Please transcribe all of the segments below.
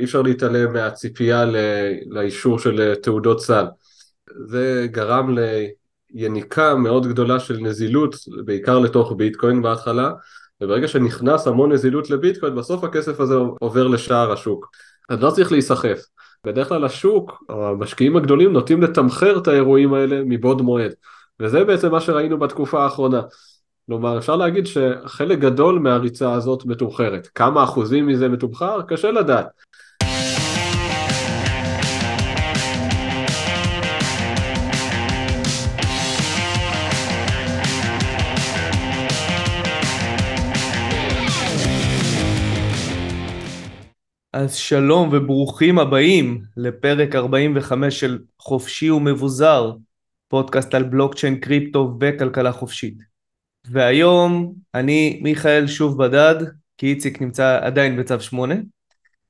אי אפשר להתעלם מהציפייה לאישור של תעודות סל. זה גרם ליניקה מאוד גדולה של נזילות, בעיקר לתוך ביטקוין בהתחלה, וברגע שנכנס המון נזילות לביטקוין, בסוף הכסף הזה עובר לשער השוק. אז לא צריך להיסחף. בדרך כלל השוק, המשקיעים הגדולים נוטים לתמחר את האירועים האלה מבעוד מועד. וזה בעצם מה שראינו בתקופה האחרונה. כלומר, אפשר להגיד שחלק גדול מהריצה הזאת מתומחרת. כמה אחוזים מזה מתומחר? קשה לדעת. אז שלום וברוכים הבאים לפרק 45 של חופשי ומבוזר, פודקאסט על בלוקצ'יין, קריפטו וכלכלה חופשית. והיום אני מיכאל שוב בדד, כי איציק נמצא עדיין בצו 8,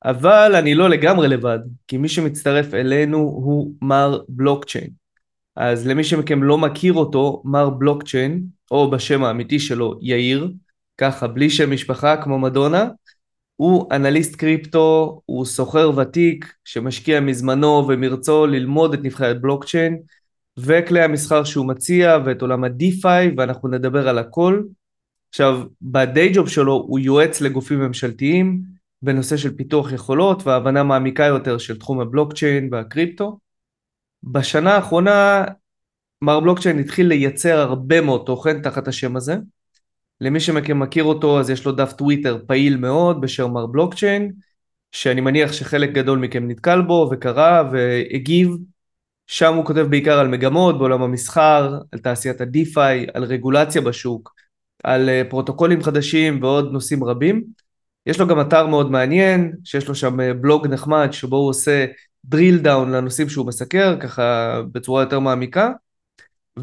אבל אני לא לגמרי לבד, כי מי שמצטרף אלינו הוא מר בלוקצ'יין. אז למי שמכם לא מכיר אותו, מר בלוקצ'יין, או בשם האמיתי שלו יאיר, ככה בלי שם משפחה כמו מדונה, הוא אנליסט קריפטו, הוא סוחר ותיק שמשקיע מזמנו ומרצו ללמוד את נבחרת בלוקצ'יין וכלי המסחר שהוא מציע ואת עולם ה-DeFi ואנחנו נדבר על הכל. עכשיו, בדיי ג'וב שלו הוא יועץ לגופים ממשלתיים בנושא של פיתוח יכולות והבנה מעמיקה יותר של תחום הבלוקצ'יין והקריפטו. בשנה האחרונה מר בלוקצ'יין התחיל לייצר הרבה מאוד תוכן תחת השם הזה. למי שמכיר אותו אז יש לו דף טוויטר פעיל מאוד בשם מר בלוקצ'יין שאני מניח שחלק גדול מכם נתקל בו וקרא והגיב שם הוא כותב בעיקר על מגמות בעולם המסחר, על תעשיית ה-DeFi, על רגולציה בשוק, על אה, פרוטוקולים חדשים ועוד נושאים רבים. יש לו גם אתר מאוד מעניין, שיש לו שם אה, בלוג נחמד שבו הוא עושה drill down לנושאים שהוא מסקר, ככה בצורה יותר מעמיקה.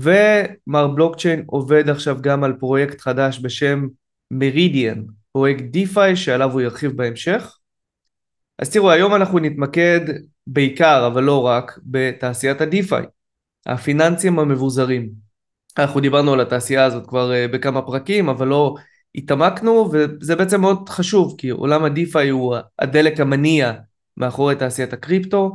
ומר בלוקצ'יין עובד עכשיו גם על פרויקט חדש בשם מרידיאן, פרויקט DeFi שעליו הוא ירחיב בהמשך. אז תראו, היום אנחנו נתמקד בעיקר, אבל לא רק, בתעשיית ה DeFi, הפיננסים המבוזרים. אנחנו דיברנו על התעשייה הזאת כבר uh, בכמה פרקים, אבל לא התעמקנו, וזה בעצם מאוד חשוב, כי עולם ה DeFi הוא הדלק המניע מאחורי תעשיית הקריפטו,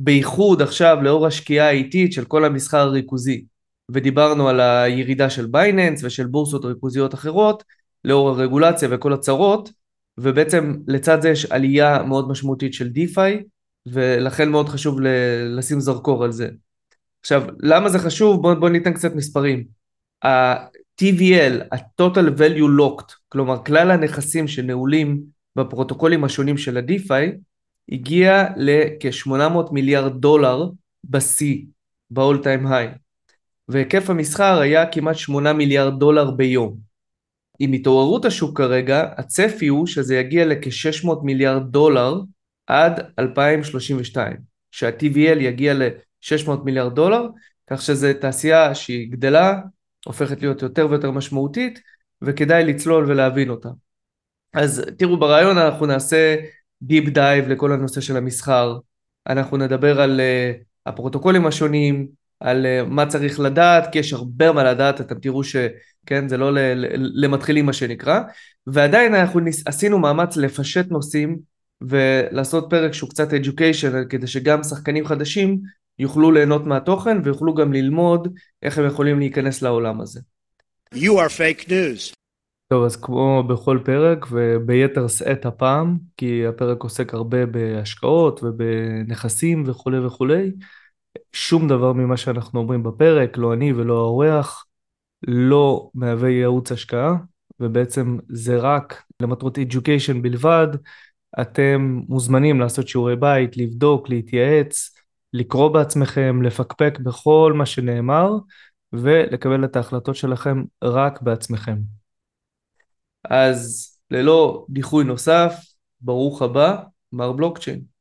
בייחוד עכשיו לאור השקיעה האיטית של כל המסחר הריכוזי. ודיברנו על הירידה של בייננס ושל בורסות ריכוזיות אחרות לאור הרגולציה וכל הצרות ובעצם לצד זה יש עלייה מאוד משמעותית של DeFi ולכן מאוד חשוב לשים זרקור על זה. עכשיו למה זה חשוב? בואו בוא ניתן קצת מספרים. ה-TVL, ה-Total Value Locked, כלומר כלל הנכסים שנעולים בפרוטוקולים השונים של ה-DeFi הגיע לכ-800 מיליארד דולר בשיא, ב-all time high. והיקף המסחר היה כמעט 8 מיליארד דולר ביום. עם התעוררות השוק כרגע, הצפי הוא שזה יגיע לכ-600 מיליארד דולר עד 2032, שה-TVL יגיע ל-600 מיליארד דולר, כך שזו תעשייה שהיא גדלה, הופכת להיות יותר ויותר משמעותית, וכדאי לצלול ולהבין אותה. אז תראו, ברעיון אנחנו נעשה Deep Dive לכל הנושא של המסחר, אנחנו נדבר על uh, הפרוטוקולים השונים, על אה, מה צריך לדעת, כי יש הרבה מה לדעת, אתם תראו שכן, זה לא למתחילים מה שנקרא, ועדיין אנחנו ניס, עשינו מאמץ לפשט נושאים ולעשות פרק שהוא קצת education, כדי שגם שחקנים חדשים יוכלו ליהנות מהתוכן ויוכלו גם ללמוד איך הם יכולים להיכנס לעולם הזה. You are fake news. טוב, אז כמו בכל פרק, וביתר שאת הפעם, כי הפרק עוסק הרבה בהשקעות ובנכסים וכולי וכולי, שום דבר ממה שאנחנו אומרים בפרק, לא אני ולא האורח, לא מהווה ייעוץ השקעה, ובעצם זה רק למטרות education בלבד. אתם מוזמנים לעשות שיעורי בית, לבדוק, להתייעץ, לקרוא בעצמכם, לפקפק בכל מה שנאמר, ולקבל את ההחלטות שלכם רק בעצמכם. אז ללא דיחוי נוסף, ברוך הבא, מר בלוקצ'יין.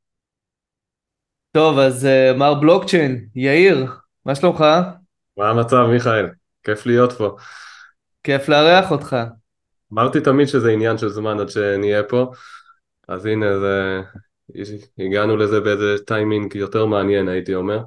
טוב, אז uh, מר בלוקצ'יין, יאיר, מה שלומך? מה המצב, מיכאל? כיף להיות פה. כיף לארח אותך. אמרתי תמיד שזה עניין של זמן עד שנהיה פה, אז הנה, זה... הגענו לזה באיזה טיימינג יותר מעניין, הייתי אומר.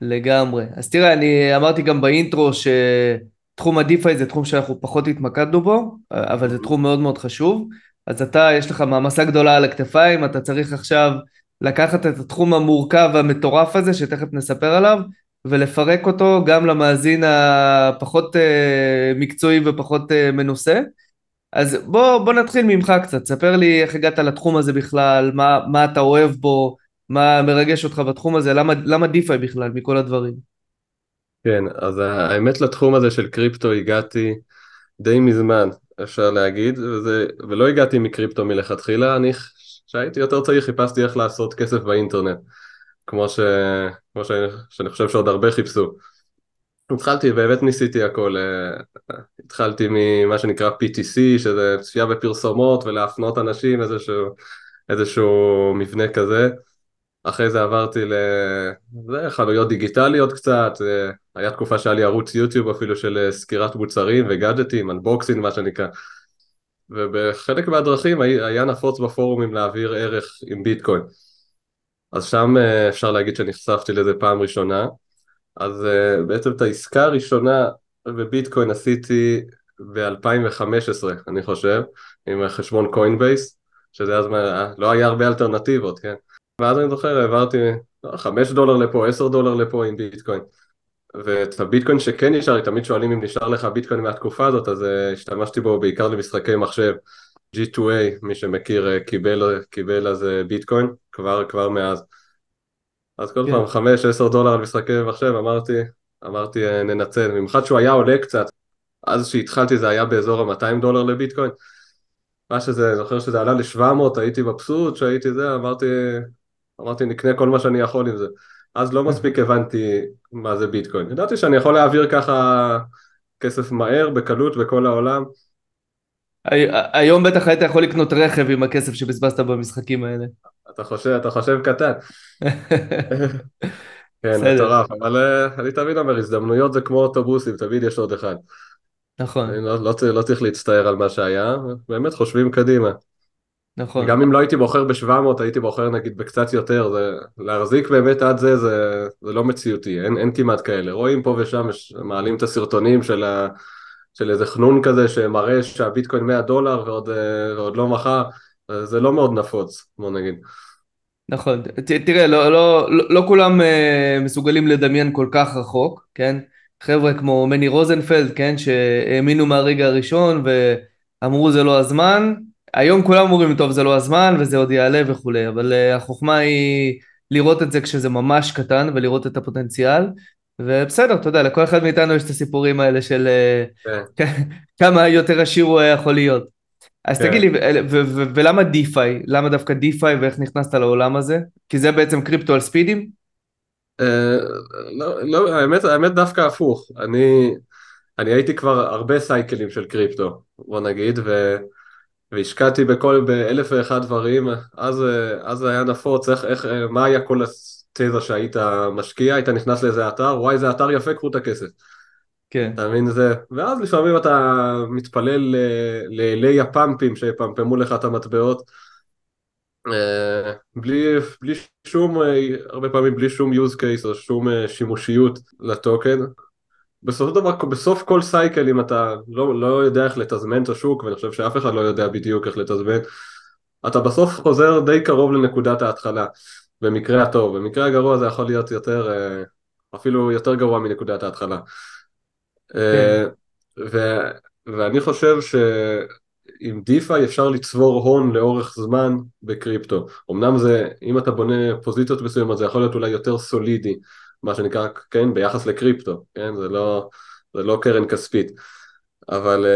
לגמרי. אז תראה, אני אמרתי גם באינטרו שתחום ה-DeFi זה תחום שאנחנו פחות התמקדנו בו, אבל זה תחום מאוד מאוד חשוב. אז אתה, יש לך מעמסה גדולה על הכתפיים, אתה צריך עכשיו לקחת את התחום המורכב והמטורף הזה, שתכף נספר עליו, ולפרק אותו גם למאזין הפחות אה, מקצועי ופחות אה, מנוסה. אז בוא, בוא נתחיל ממך קצת, ספר לי איך הגעת לתחום הזה בכלל, מה, מה אתה אוהב בו, מה מרגש אותך בתחום הזה, למה, למה דיפיי בכלל מכל הדברים? כן, אז האמת לתחום הזה של קריפטו הגעתי די מזמן, אפשר להגיד, וזה, ולא הגעתי מקריפטו מלכתחילה, אני, כשהייתי יותר צעיר חיפשתי איך לעשות כסף באינטרנט, כמו, ש, כמו ש, שאני חושב שעוד הרבה חיפשו. התחלתי, באמת ניסיתי הכל, אה, התחלתי ממה שנקרא PTC, שזה צפייה בפרסומות ולהפנות אנשים, איזשהו, איזשהו מבנה כזה. אחרי זה עברתי לחנויות דיגיטליות קצת, היה תקופה שהיה לי ערוץ יוטיוב אפילו של אה, סקירת מוצרים וגאדג'טים, אנבוקסינג מה שנקרא. ובחלק מהדרכים היה נפוץ בפורומים להעביר ערך עם ביטקוין. אז שם אה, אפשר להגיד שנחשפתי לזה פעם ראשונה. אז uh, בעצם את העסקה הראשונה בביטקוין עשיתי ב-2015, אני חושב, עם חשבון קוינבייס, שזה אז מה, לא היה הרבה אלטרנטיבות, כן? ואז אני זוכר, העברתי 5 דולר לפה, 10 דולר לפה עם ביטקוין. ואת הביטקוין שכן נשאר לי, תמיד שואלים אם נשאר לך ביטקוין מהתקופה הזאת, אז uh, השתמשתי בו בעיקר למשחקי מחשב. G2A, מי שמכיר, uh, קיבל, קיבל אז uh, ביטקוין, כבר, כבר מאז. אז כל כן. פעם חמש, עשר דולר על משחקי מחשב, אמרתי, אמרתי אה, ננצל, במיוחד שהוא היה עולה קצת, אז כשהתחלתי זה היה באזור ה-200 דולר לביטקוין, מה שזה, זוכר שזה עלה ל-700, הייתי מבסוט, שהייתי זה, אמרתי, אמרתי נקנה כל מה שאני יכול עם זה. אז לא מספיק הבנתי מה זה ביטקוין. ידעתי שאני יכול להעביר ככה כסף מהר, בקלות, בכל העולם. היום בטח היית יכול לקנות רכב עם הכסף שבזבזת במשחקים האלה. אתה חושב, אתה חושב קטן. כן, מטורף, אבל uh, אני תמיד אומר, הזדמנויות זה כמו אוטובוסים, תמיד יש עוד אחד. נכון. לא, לא, לא צריך להצטער על מה שהיה, באמת חושבים קדימה. נכון. גם אם לא הייתי בוחר ב-700, הייתי בוחר נגיד בקצת יותר, זה, להחזיק באמת עד זה, זה, זה לא מציאותי, אין, אין כמעט כאלה. רואים פה ושם, מעלים את הסרטונים של, ה, של איזה חנון כזה שמראה שהביטקוין 100 דולר ועוד, אה, ועוד לא מכר, זה לא מאוד נפוץ, בוא נגיד. נכון, ת, תראה, לא, לא, לא, לא כולם uh, מסוגלים לדמיין כל כך רחוק, כן? חבר'ה כמו מני רוזנפלד, כן? שהאמינו מהרגע הראשון ואמרו זה לא הזמן, היום כולם אומרים טוב זה לא הזמן וזה עוד יעלה וכולי, אבל uh, החוכמה היא לראות את זה כשזה ממש קטן ולראות את הפוטנציאל, ובסדר, אתה יודע, לכל אחד מאיתנו יש את הסיפורים האלה של uh, כמה יותר עשיר הוא יכול להיות. אז כן. תגיד לי, ולמה DeFi? למה דווקא DeFi ואיך נכנסת לעולם הזה? כי זה בעצם קריפטו על speedים? אה, לא, לא, האמת, דווקא הפוך. אני הייתי כבר הרבה cycleים של קריפטו, בוא נגיד, ו, והשקעתי בכל, באלף ואחד דברים, אז, אז היה נפוץ, איך, איך, מה היה כל התזה שהיית משקיע, היית נכנס לאיזה אתר, וואי, זה אתר יפה, קחו את הכסף. כן. אתה מבין זה? ואז לפעמים אתה מתפלל לאלי הפאמפים שיפמפמו לך את המטבעות אה, בלי, בלי שום, אה, הרבה פעמים בלי שום use case או שום אה, שימושיות לטוקן. בסופו של דבר, בסוף כל סייקל אם אתה לא, לא יודע איך לתזמן את השוק, ואני חושב שאף אחד לא יודע בדיוק איך לתזמן, אתה בסוף חוזר די קרוב לנקודת ההתחלה, במקרה הטוב, במקרה הגרוע זה יכול להיות יותר, אפילו יותר גרוע מנקודת ההתחלה. אה, ו, ואני חושב שעם דיפיי אפשר לצבור הון לאורך זמן בקריפטו. אמנם זה, אם אתה בונה פוזיציות מסוימות זה יכול להיות אולי יותר סולידי, מה שנקרא, כן, ביחס לקריפטו, כן, זה לא, זה לא קרן כספית, אבל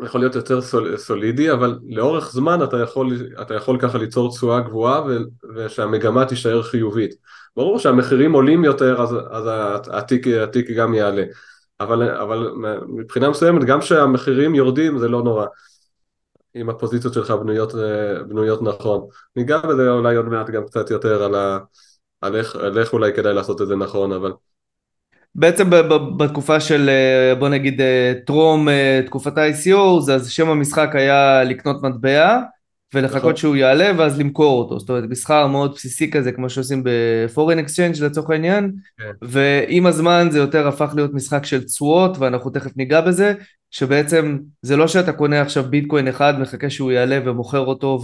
uh, יכול להיות יותר סול, סולידי, אבל לאורך זמן אתה יכול, אתה יכול ככה ליצור תשואה גבוהה ו, ושהמגמה תישאר חיובית. ברור שהמחירים עולים יותר אז, אז התיק, התיק גם יעלה. אבל, אבל מבחינה מסוימת גם כשהמחירים יורדים זה לא נורא אם הפוזיציות שלך בנויות, בנויות נכון. ניגע בזה אולי עוד מעט גם קצת יותר על, ה, על, איך, על איך אולי כדאי לעשות את זה נכון אבל בעצם בתקופה של בוא נגיד טרום תקופת ה-ICO אז שם המשחק היה לקנות מטבע ולחכות נכון. שהוא יעלה ואז למכור אותו, זאת אומרת מסחר מאוד בסיסי כזה כמו שעושים ב foreign exchange לצורך העניין כן. ועם הזמן זה יותר הפך להיות משחק של תשואות ואנחנו תכף ניגע בזה שבעצם זה לא שאתה קונה עכשיו ביטקוין אחד מחכה שהוא יעלה ומוכר אותו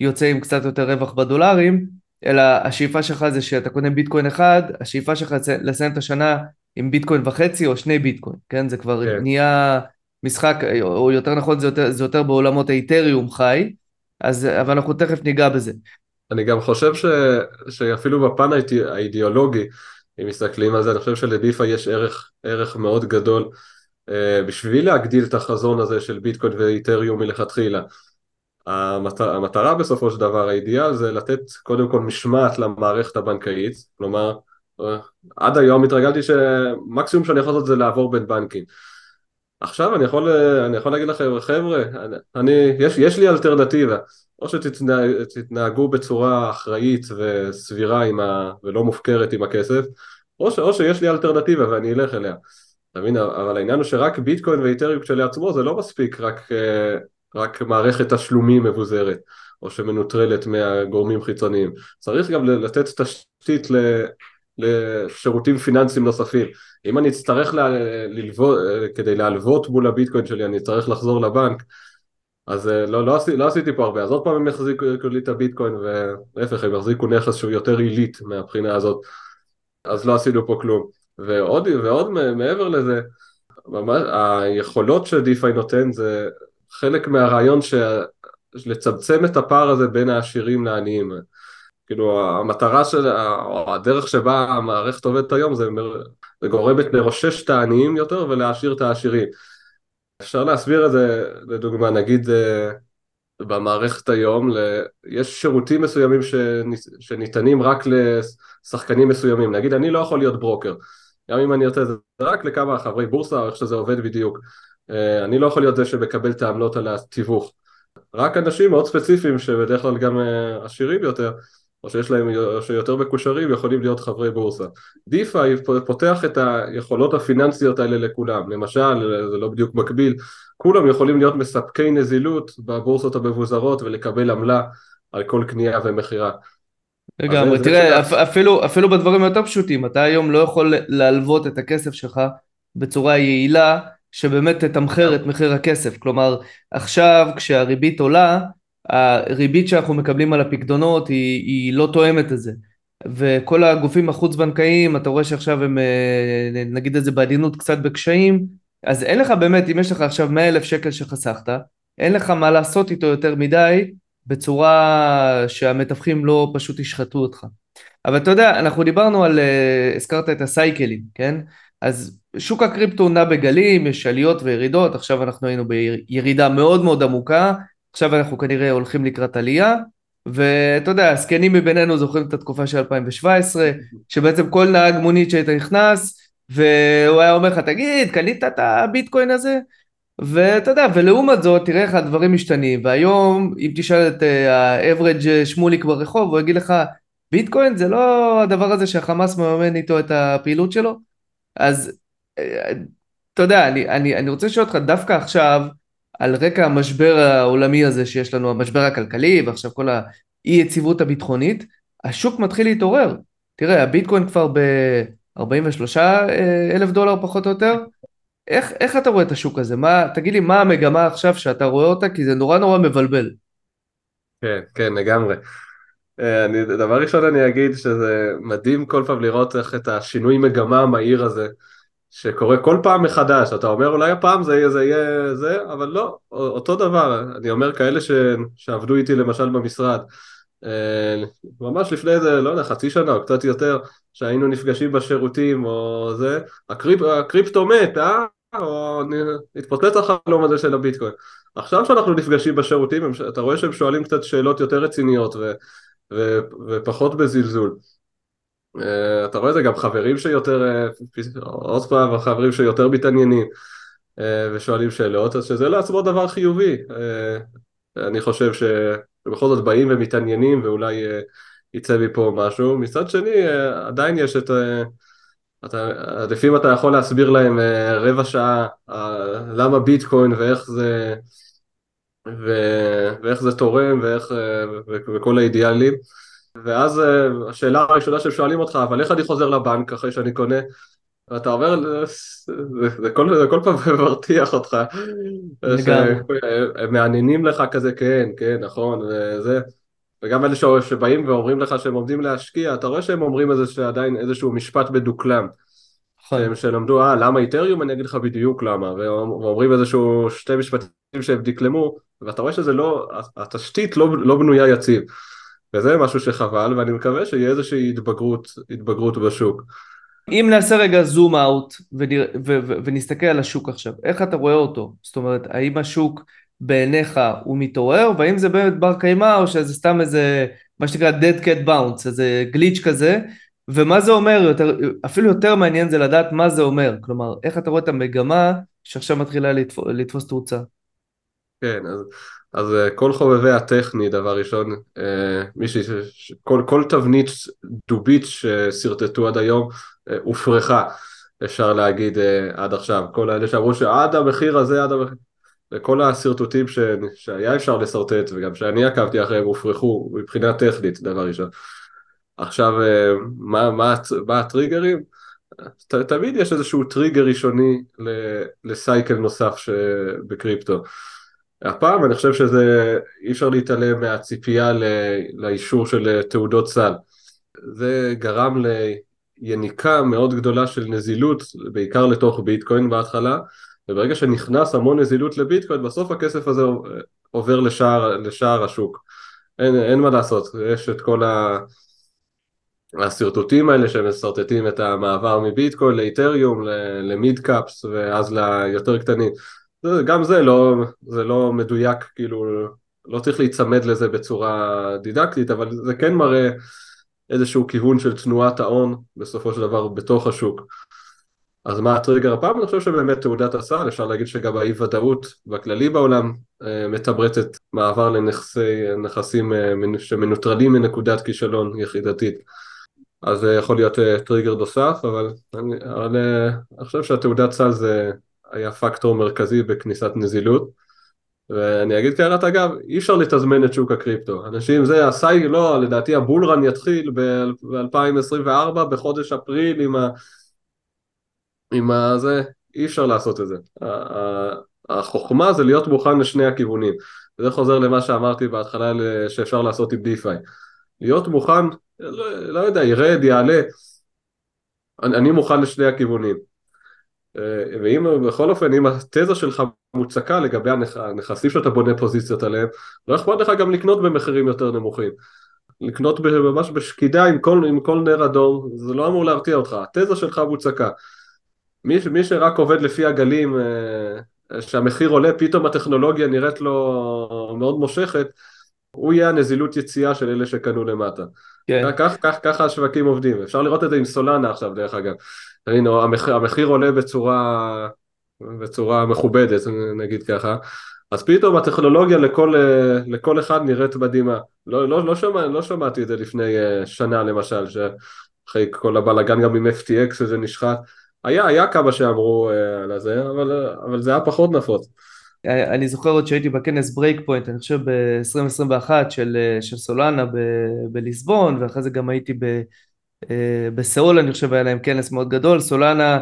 יוצא עם קצת יותר רווח בדולרים, אלא השאיפה שלך זה שאתה קונה ביטקוין אחד, השאיפה שלך זה לסיים את השנה עם ביטקוין וחצי או שני ביטקוין, כן? זה כבר כן. נהיה משחק, או יותר נכון זה יותר, זה יותר בעולמות האיתריום חי, אז, אבל אנחנו תכף ניגע בזה. אני גם חושב ש, שאפילו בפן האידיאולוגי, אם מסתכלים על זה, אני חושב שלדיפה יש ערך, ערך מאוד גדול uh, בשביל להגדיל את החזון הזה של ביטקוין ואיתריום מלכתחילה. המטרה, המטרה בסופו של דבר, האידיאל זה לתת קודם כל משמעת למערכת הבנקאית, כלומר, עד היום התרגלתי שמקסימום שאני יכול לעשות זה לעבור בין בנקים. עכשיו אני יכול, אני יכול להגיד לכם, חבר'ה, אני, יש, יש לי אלטרנטיבה, או שתתנהגו בצורה אחראית וסבירה ה, ולא מופקרת עם הכסף, או, ש, או שיש לי אלטרנטיבה ואני אלך אליה. אתה מבין? אבל העניין הוא שרק ביטקוין ואיתריום כשלעצמו זה לא מספיק רק, אה, רק מערכת תשלומים מבוזרת, או שמנוטרלת מהגורמים חיצוניים. צריך גם לתת תשתית ל... לשירותים פיננסיים נוספים. אם אני אצטרך ל... ללוות, כדי להלוות מול הביטקוין שלי, אני אצטרך לחזור לבנק, אז אה, לא, לא, עשי, לא עשיתי פה הרבה, אז עוד פעם הם יחזיקו לי את הביטקוין, ולהפך, הם יחזיקו נכס שהוא יותר עילית מהבחינה הזאת, אז לא עשינו פה כלום. ועוד, ועוד מעבר לזה, ממש, היכולות שדיפיי נותן זה חלק מהרעיון ש... לצמצם את הפער הזה בין העשירים לעניים. כאילו המטרה של, או הדרך שבה המערכת עובדת היום זה, זה גורמת לרושש את העניים יותר ולהעשיר את העשירים. אפשר להסביר את זה, לדוגמה, נגיד אה, במערכת היום, יש שירותים מסוימים שניתנים רק לשחקנים מסוימים, נגיד אני לא יכול להיות ברוקר, גם אם אני רוצה זה רק לכמה חברי בורסה או איך שזה עובד בדיוק, אני לא יכול להיות זה שמקבל את העמלות על התיווך, רק אנשים מאוד ספציפיים שבדרך כלל גם אה, עשירים יותר או שיש להם, או שיותר מקושרים יכולים להיות חברי בורסה. דיפיי פותח את היכולות הפיננסיות האלה לכולם, למשל, זה לא בדיוק מקביל, כולם יכולים להיות מספקי נזילות בבורסות המבוזרות ולקבל עמלה על כל קנייה ומכירה. לגמרי, תראה, אפ, אפילו, אפילו בדברים היותר פשוטים, אתה היום לא יכול להלוות את הכסף שלך בצורה יעילה שבאמת תתמחר את מחיר הכסף, כלומר עכשיו כשהריבית עולה הריבית שאנחנו מקבלים על הפקדונות היא, היא לא תואמת את זה. וכל הגופים החוץ בנקאיים אתה רואה שעכשיו הם אה, נגיד את זה בעדינות קצת בקשיים אז אין לך באמת אם יש לך עכשיו 100 אלף שקל שחסכת אין לך מה לעשות איתו יותר מדי בצורה שהמתווכים לא פשוט ישחטו אותך. אבל אתה יודע אנחנו דיברנו על אה, הזכרת את הסייקלים כן אז שוק הקריפטו נע בגלים יש עליות וירידות עכשיו אנחנו היינו בירידה מאוד מאוד עמוקה עכשיו אנחנו כנראה הולכים לקראת עלייה, ואתה יודע, הזקנים מבינינו זוכרים את התקופה של 2017, שבעצם כל נהג מונית שהיית נכנס, והוא היה אומר לך, תגיד, קנית את הביטקוין הזה? ואתה יודע, ולעומת זאת, תראה איך הדברים משתנים, והיום, אם תשאל את האברג' uh, שמוליק ברחוב, הוא יגיד לך, ביטקוין זה לא הדבר הזה שהחמאס מממן איתו את הפעילות שלו? אז, uh, אתה יודע, אני, אני, אני רוצה לשאול אותך, דווקא עכשיו, על רקע המשבר העולמי הזה שיש לנו, המשבר הכלכלי ועכשיו כל האי יציבות הביטחונית, השוק מתחיל להתעורר. תראה, הביטקוין כבר ב-43 אלף דולר פחות או יותר. איך, איך אתה רואה את השוק הזה? מה, תגיד לי, מה המגמה עכשיו שאתה רואה אותה? כי זה נורא נורא מבלבל. כן, כן, לגמרי. אה, אני, דבר ראשון אני אגיד שזה מדהים כל פעם לראות איך את השינוי מגמה המהיר הזה שקורה כל פעם מחדש, אתה אומר אולי הפעם זה, זה יהיה זה, אבל לא, אותו דבר, אני אומר כאלה ש, שעבדו איתי למשל במשרד, אה, ממש לפני איזה, לא יודע, חצי שנה או קצת יותר, שהיינו נפגשים בשירותים או זה, הקריפ, הקריפטו מת, אה? או התפוצץ החלום הזה של הביטקוין. עכשיו שאנחנו נפגשים בשירותים, אתה רואה שהם שואלים קצת שאלות יותר רציניות ו, ו, ופחות בזלזול. אה, אתה רואה את זה גם חברים שיותר, אה, עוד פעם, חברים שיותר מתעניינים אה, ושואלים שאלות, אז שזה לעצמו דבר חיובי. אני חושב שבכל זאת באים ומתעניינים ואולי יצא מפה משהו. מצד שני, עדיין יש את... אתה, לפעמים אתה יכול להסביר להם רבע שעה למה ביטקוין ואיך זה, ו, ואיך זה תורם ואיך, וכל האידיאלים. ואז אה, השאלה הראשונה שהם שואלים אותך, אבל איך אני חוזר לבנק אחרי שאני קונה? ואתה אומר, זה, זה, כל, זה כל פעם מרתיח אותך. הם מעניינים לך כזה, כן, כן, נכון, וזה. וגם אלה שבאים ואומרים לך שהם עומדים להשקיע, אתה רואה שהם אומרים איזה שעדיין איזשהו משפט מדוקלם. נכון. שהם שלמדו, אה, למה איתריום? אני אגיד לך בדיוק למה. ואומרים איזשהו שתי משפטים שהם דקלמו, ואתה רואה שזה לא, התשתית לא, לא בנויה יציב. וזה משהו שחבל, ואני מקווה שיהיה איזושהי התבגרות, התבגרות בשוק. אם נעשה רגע זום אאוט ונסתכל על השוק עכשיו, איך אתה רואה אותו? זאת אומרת, האם השוק בעיניך הוא מתעורר, והאם זה באמת בר קיימא או שזה סתם איזה, מה שנקרא dead cat bounce, איזה גליץ' כזה, ומה זה אומר, יותר, אפילו יותר מעניין זה לדעת מה זה אומר, כלומר, איך אתה רואה את המגמה שעכשיו מתחילה לתפוס, לתפוס תאוצה. כן, אז, אז אה, כל חובבי הטכני, דבר ראשון, אה, מישהי, כל, כל תבנית דובית ששרטטו עד היום אה, הופרכה, אפשר להגיד עד עכשיו. כל האלה שאמרו שעד המחיר הזה, עד המחיר... וכל השרטוטים ש... שהיה אפשר לשרטט וגם שאני עקבתי אחריהם הופרכו מבחינה טכנית דבר ראשון. עכשיו אה, מה, מה, מה הטריגרים? ת, תמיד יש איזשהו טריגר ראשוני לסייקל נוסף בקריפטו. הפעם אני חושב שזה אי אפשר להתעלם מהציפייה לאישור של תעודות סל. זה גרם ליניקה מאוד גדולה של נזילות, בעיקר לתוך ביטקוין בהתחלה, וברגע שנכנס המון נזילות לביטקוין, בסוף הכסף הזה עובר לשער, לשער השוק. אין, אין מה לעשות, יש את כל ה... השרטוטים האלה שמשרטטים את המעבר מביטקוין לאיתריום, למיד קאפס ואז ליותר קטנים. גם זה לא, זה לא מדויק, כאילו, לא צריך להיצמד לזה בצורה דידקטית, אבל זה כן מראה איזשהו כיוון של תנועת ההון בסופו של דבר בתוך השוק. אז מה הטריגר הפעם? אני חושב שבאמת תעודת הסל, אפשר להגיד שגם האי ודאות בכללי בעולם אה, מתמרצת מעבר לנכסים אה, שמנוטרלים מנקודת כישלון יחידתית. אז זה יכול להיות אה, טריגר נוסף, אבל אני, אבל אני חושב שהתעודת סל זה היה פקטור מרכזי בכניסת נזילות. ואני אגיד כהערת אגב, אי אפשר לתזמן את שוק הקריפטו. אנשים, זה הסייג, לא, לדעתי ה bull run יתחיל ב-2024 בחודש אפריל עם ה... עם הזה, אי אפשר לעשות את זה. החוכמה זה להיות מוכן לשני הכיוונים. וזה חוזר למה שאמרתי בהתחלה שאפשר לעשות עם DeFi. להיות מוכן, לא, לא יודע, ירד, יעלה, אני, אני מוכן לשני הכיוונים. ואם בכל אופן, אם התזה שלך מוצקה לגבי הנכ... הנכסים שאתה בונה פוזיציות עליהם, לא אכפת לך גם לקנות במחירים יותר נמוכים. לקנות ממש בשקידה עם כל, עם כל נר אדום, זה לא אמור להרתיע אותך, התזה שלך מוצקה. מי, מי שרק עובד לפי הגלים, אה, שהמחיר עולה, פתאום הטכנולוגיה נראית לו מאוד מושכת, הוא יהיה הנזילות יציאה של אלה שקנו למטה. כן. כך, כך, ככה השווקים עובדים, אפשר לראות את זה עם סולנה עכשיו דרך אגב. הנה, המחיר, המחיר עולה בצורה, בצורה מכובדת, נגיד ככה, אז פתאום הטכנולוגיה לכל, אה, לכל אחד נראית מדהימה. לא, לא, לא, שמע, לא שמעתי את זה לפני אה, שנה למשל, שאחרי כל הבלאגן גם עם FTX שזה נשחט. היה, היה כמה שאמרו uh, על זה, אבל, אבל זה היה פחות נפוץ. אני זוכר עוד שהייתי בכנס Breakpoint, אני חושב ב-2021 של, אה, של סולנה ב- בליסבון, ואחרי זה גם הייתי ב- אה, בסיאול, אני חושב היה להם כנס מאוד גדול. סולנה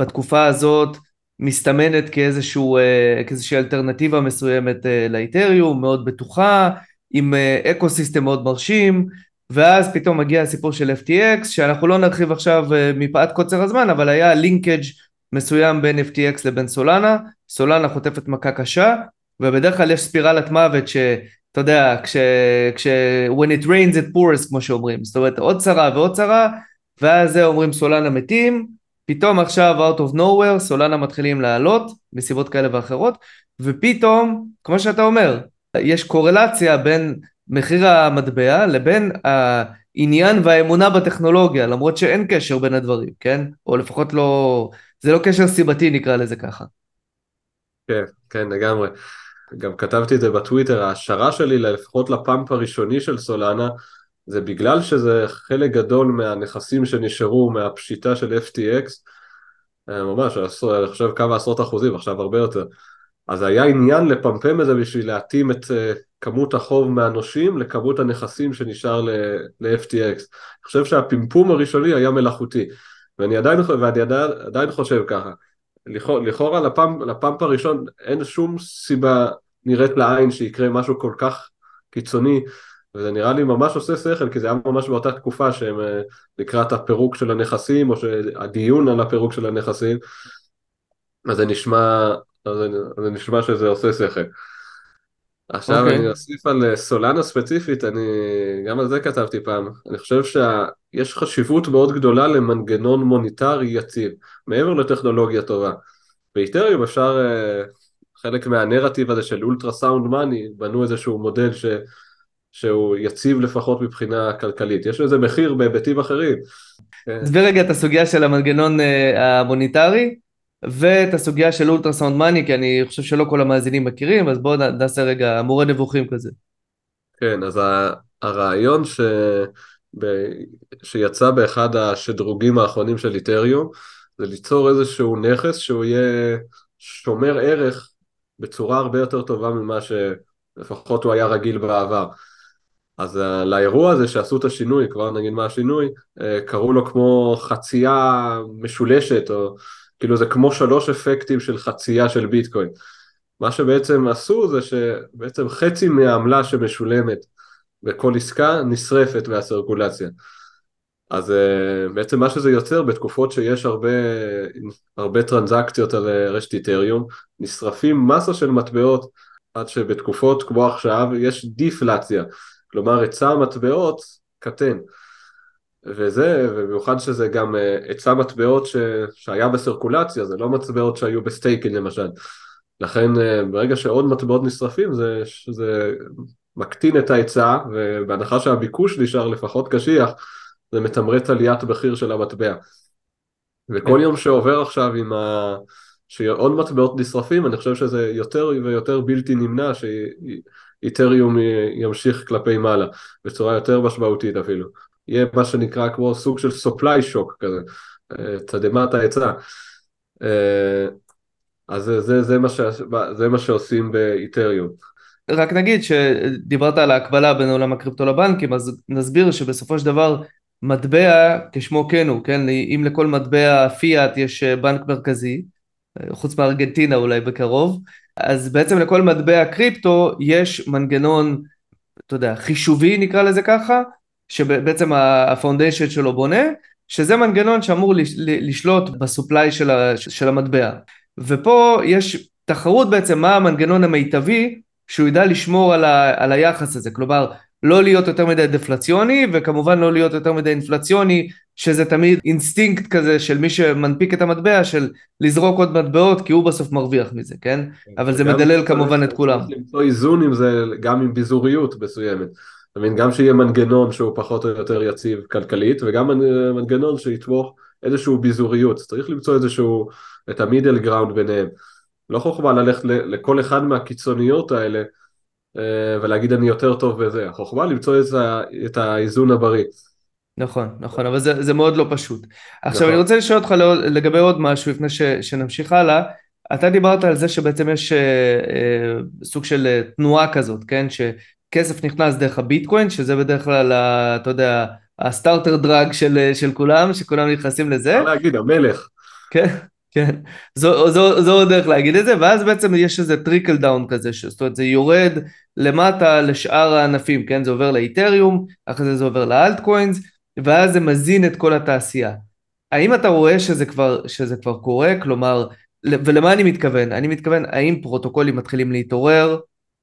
בתקופה הזאת מסתמנת כאיזשהו, כאיזושהי אלטרנטיבה מסוימת לאיתריום, מאוד בטוחה, עם ecosystem מאוד מרשים. ואז פתאום מגיע הסיפור של FTX שאנחנו לא נרחיב עכשיו אה, מפאת קוצר הזמן אבל היה linkage מסוים בין FTX לבין סולנה סולנה חוטפת מכה קשה ובדרך כלל יש ספירלת מוות שאתה יודע כש, כש when it rains it pours כמו שאומרים זאת אומרת עוד צרה ועוד צרה ואז זה אומרים סולנה מתים פתאום עכשיו out of nowhere סולנה מתחילים לעלות מסיבות כאלה ואחרות ופתאום כמו שאתה אומר יש קורלציה בין מחיר המטבע לבין העניין והאמונה בטכנולוגיה, למרות שאין קשר בין הדברים, כן? או לפחות לא, זה לא קשר סיבתי נקרא לזה ככה. כן, כן, לגמרי. גם כתבתי את זה בטוויטר, ההשערה שלי לפחות לפאמפ הראשוני של סולנה, זה בגלל שזה חלק גדול מהנכסים שנשארו מהפשיטה של FTX, אה, ממש, אני חושב כמה עשרות אחוזים, עכשיו הרבה יותר. אז היה עניין לפמפם את זה בשביל להתאים את אה, כמות החוב מהנושים לכמות הנכסים שנשאר ל-FTX. אני חושב שהפמפום הראשוני היה מלאכותי, ואני עדיין, ואני עדיין, עדיין חושב ככה. לכאורה לפמפ, לפמפ הראשון אין שום סיבה נראית לעין שיקרה משהו כל כך קיצוני, וזה נראה לי ממש עושה שכל, כי זה היה ממש באותה תקופה שהם אה, לקראת הפירוק של הנכסים, או הדיון על הפירוק של הנכסים, אז זה נשמע, אז זה נשמע שזה עושה שכל. עכשיו okay. אוקיי. אני אוסיף על אה, סולנה ספציפית, אני גם על זה כתבתי פעם, אני חושב שיש חשיבות מאוד גדולה למנגנון מוניטרי יציב, מעבר לטכנולוגיה טובה. באיתריום אפשר, אה, חלק מהנרטיב הזה של ultra sound money, בנו איזשהו מודל ש, שהוא יציב לפחות מבחינה כלכלית, יש לזה מחיר בהיבטים אחרים. תסביר רגע את הסוגיה של המנגנון אה, המוניטרי. ואת הסוגיה של ultra sound money, כי אני חושב שלא כל המאזינים מכירים, אז בואו נעשה רגע מורה נבוכים כזה. כן, אז הרעיון ש... ב... שיצא באחד השדרוגים האחרונים של איתריום, זה ליצור איזשהו נכס שהוא יהיה שומר ערך בצורה הרבה יותר טובה ממה שלפחות הוא היה רגיל בעבר. אז לאירוע הזה שעשו את השינוי, כבר נגיד מה השינוי, uh, קראו לו כמו חצייה משולשת, או כאילו זה כמו שלוש אפקטים של חצייה של ביטקוין. מה שבעצם עשו זה שבעצם חצי מהעמלה שמשולמת בכל עסקה נשרפת מהסרקולציה. אז uh, בעצם מה שזה יוצר בתקופות שיש הרבה, הרבה טרנזקציות על רשת איתריום, נשרפים מסה של מטבעות עד שבתקופות כמו עכשיו יש דיפלציה, כלומר היצע המטבעות קטן. וזה, ובמיוחד שזה גם אה, היצע מטבעות ש... שהיה בסירקולציה, זה לא מטבעות שהיו ב staking למשל. לכן אה, ברגע שעוד מטבעות נשרפים זה, זה מקטין את ההיצע, ובהנחה שהביקוש נשאר לפחות קשיח, זה מתמרץ עליית מחיר של המטבע. וכל יום שעובר עכשיו עם ה... שעוד מטבעות נשרפים, אני חושב שזה יותר ויותר בלתי נמנע שאיתריום ימשיך כלפי מעלה, בצורה יותר משמעותית אפילו. יהיה מה שנקרא כמו סוג של supply shock כזה, אה, תדהמת ההיצע. אה, אז זה, זה, מה ש, זה מה שעושים באיתריום. רק נגיד שדיברת על ההקבלה בין עולם הקריפטו לבנקים, אז נסביר שבסופו של דבר מטבע כשמו כן הוא, כן? אם לכל מטבע פיאט יש אה, בנק מרכזי, חוץ מארגנטינה אולי בקרוב, אז בעצם לכל מטבע קריפטו יש מנגנון, אתה יודע, חישובי נקרא לזה ככה, שבעצם ה foundation שלו בונה, שזה מנגנון שאמור לשלוט ב supply של, של המטבע. ופה יש תחרות בעצם מה המנגנון המיטבי שהוא ידע לשמור על, ה, על היחס הזה, כלומר לא להיות יותר מדי דפלציוני וכמובן לא להיות יותר מדי אינפלציוני שזה תמיד אינסטינקט כזה של מי שמנפיק את המטבע של לזרוק עוד מטבעות כי הוא בסוף מרוויח מזה, כן? אבל זה מדלל כמובן את כולם. למצוא איזון עם זה גם עם ביזוריות מסוימת. אתה מבין, גם שיהיה מנגנון שהוא פחות או יותר יציב כלכלית, וגם מנגנון שיתמוך איזשהו ביזוריות, צריך למצוא איזשהו, את המידל גראונד ביניהם. לא חוכמה ללכת לכל אחד מהקיצוניות האלה אה, ולהגיד אני יותר טוב בזה, החוכמה למצוא את האיזון הבריא. נכון, נכון, אבל זה, זה מאוד לא פשוט. עכשיו נכון. אני רוצה לשאול אותך לגבי עוד משהו לפני ש, שנמשיך הלאה. אתה דיברת על זה שבעצם יש אה, אה, סוג של אה, תנועה כזאת, כן? ש, כסף נכנס דרך הביטקוין, שזה בדרך כלל, אתה יודע, ה starter drug של, של כולם, שכולם נכנסים לזה. אפשר להגיד, המלך. כן, כן. זו, זו, זו דרך להגיד את זה, ואז בעצם יש איזה trickle down כזה, זאת אומרת זה יורד למטה לשאר הענפים, כן? זה עובר לאיתריום, אחרי זה זה עובר ל altcoins, ואז זה מזין את כל התעשייה. האם אתה רואה שזה כבר, שזה כבר קורה? כלומר, ולמה אני מתכוון? אני מתכוון, האם פרוטוקולים מתחילים להתעורר?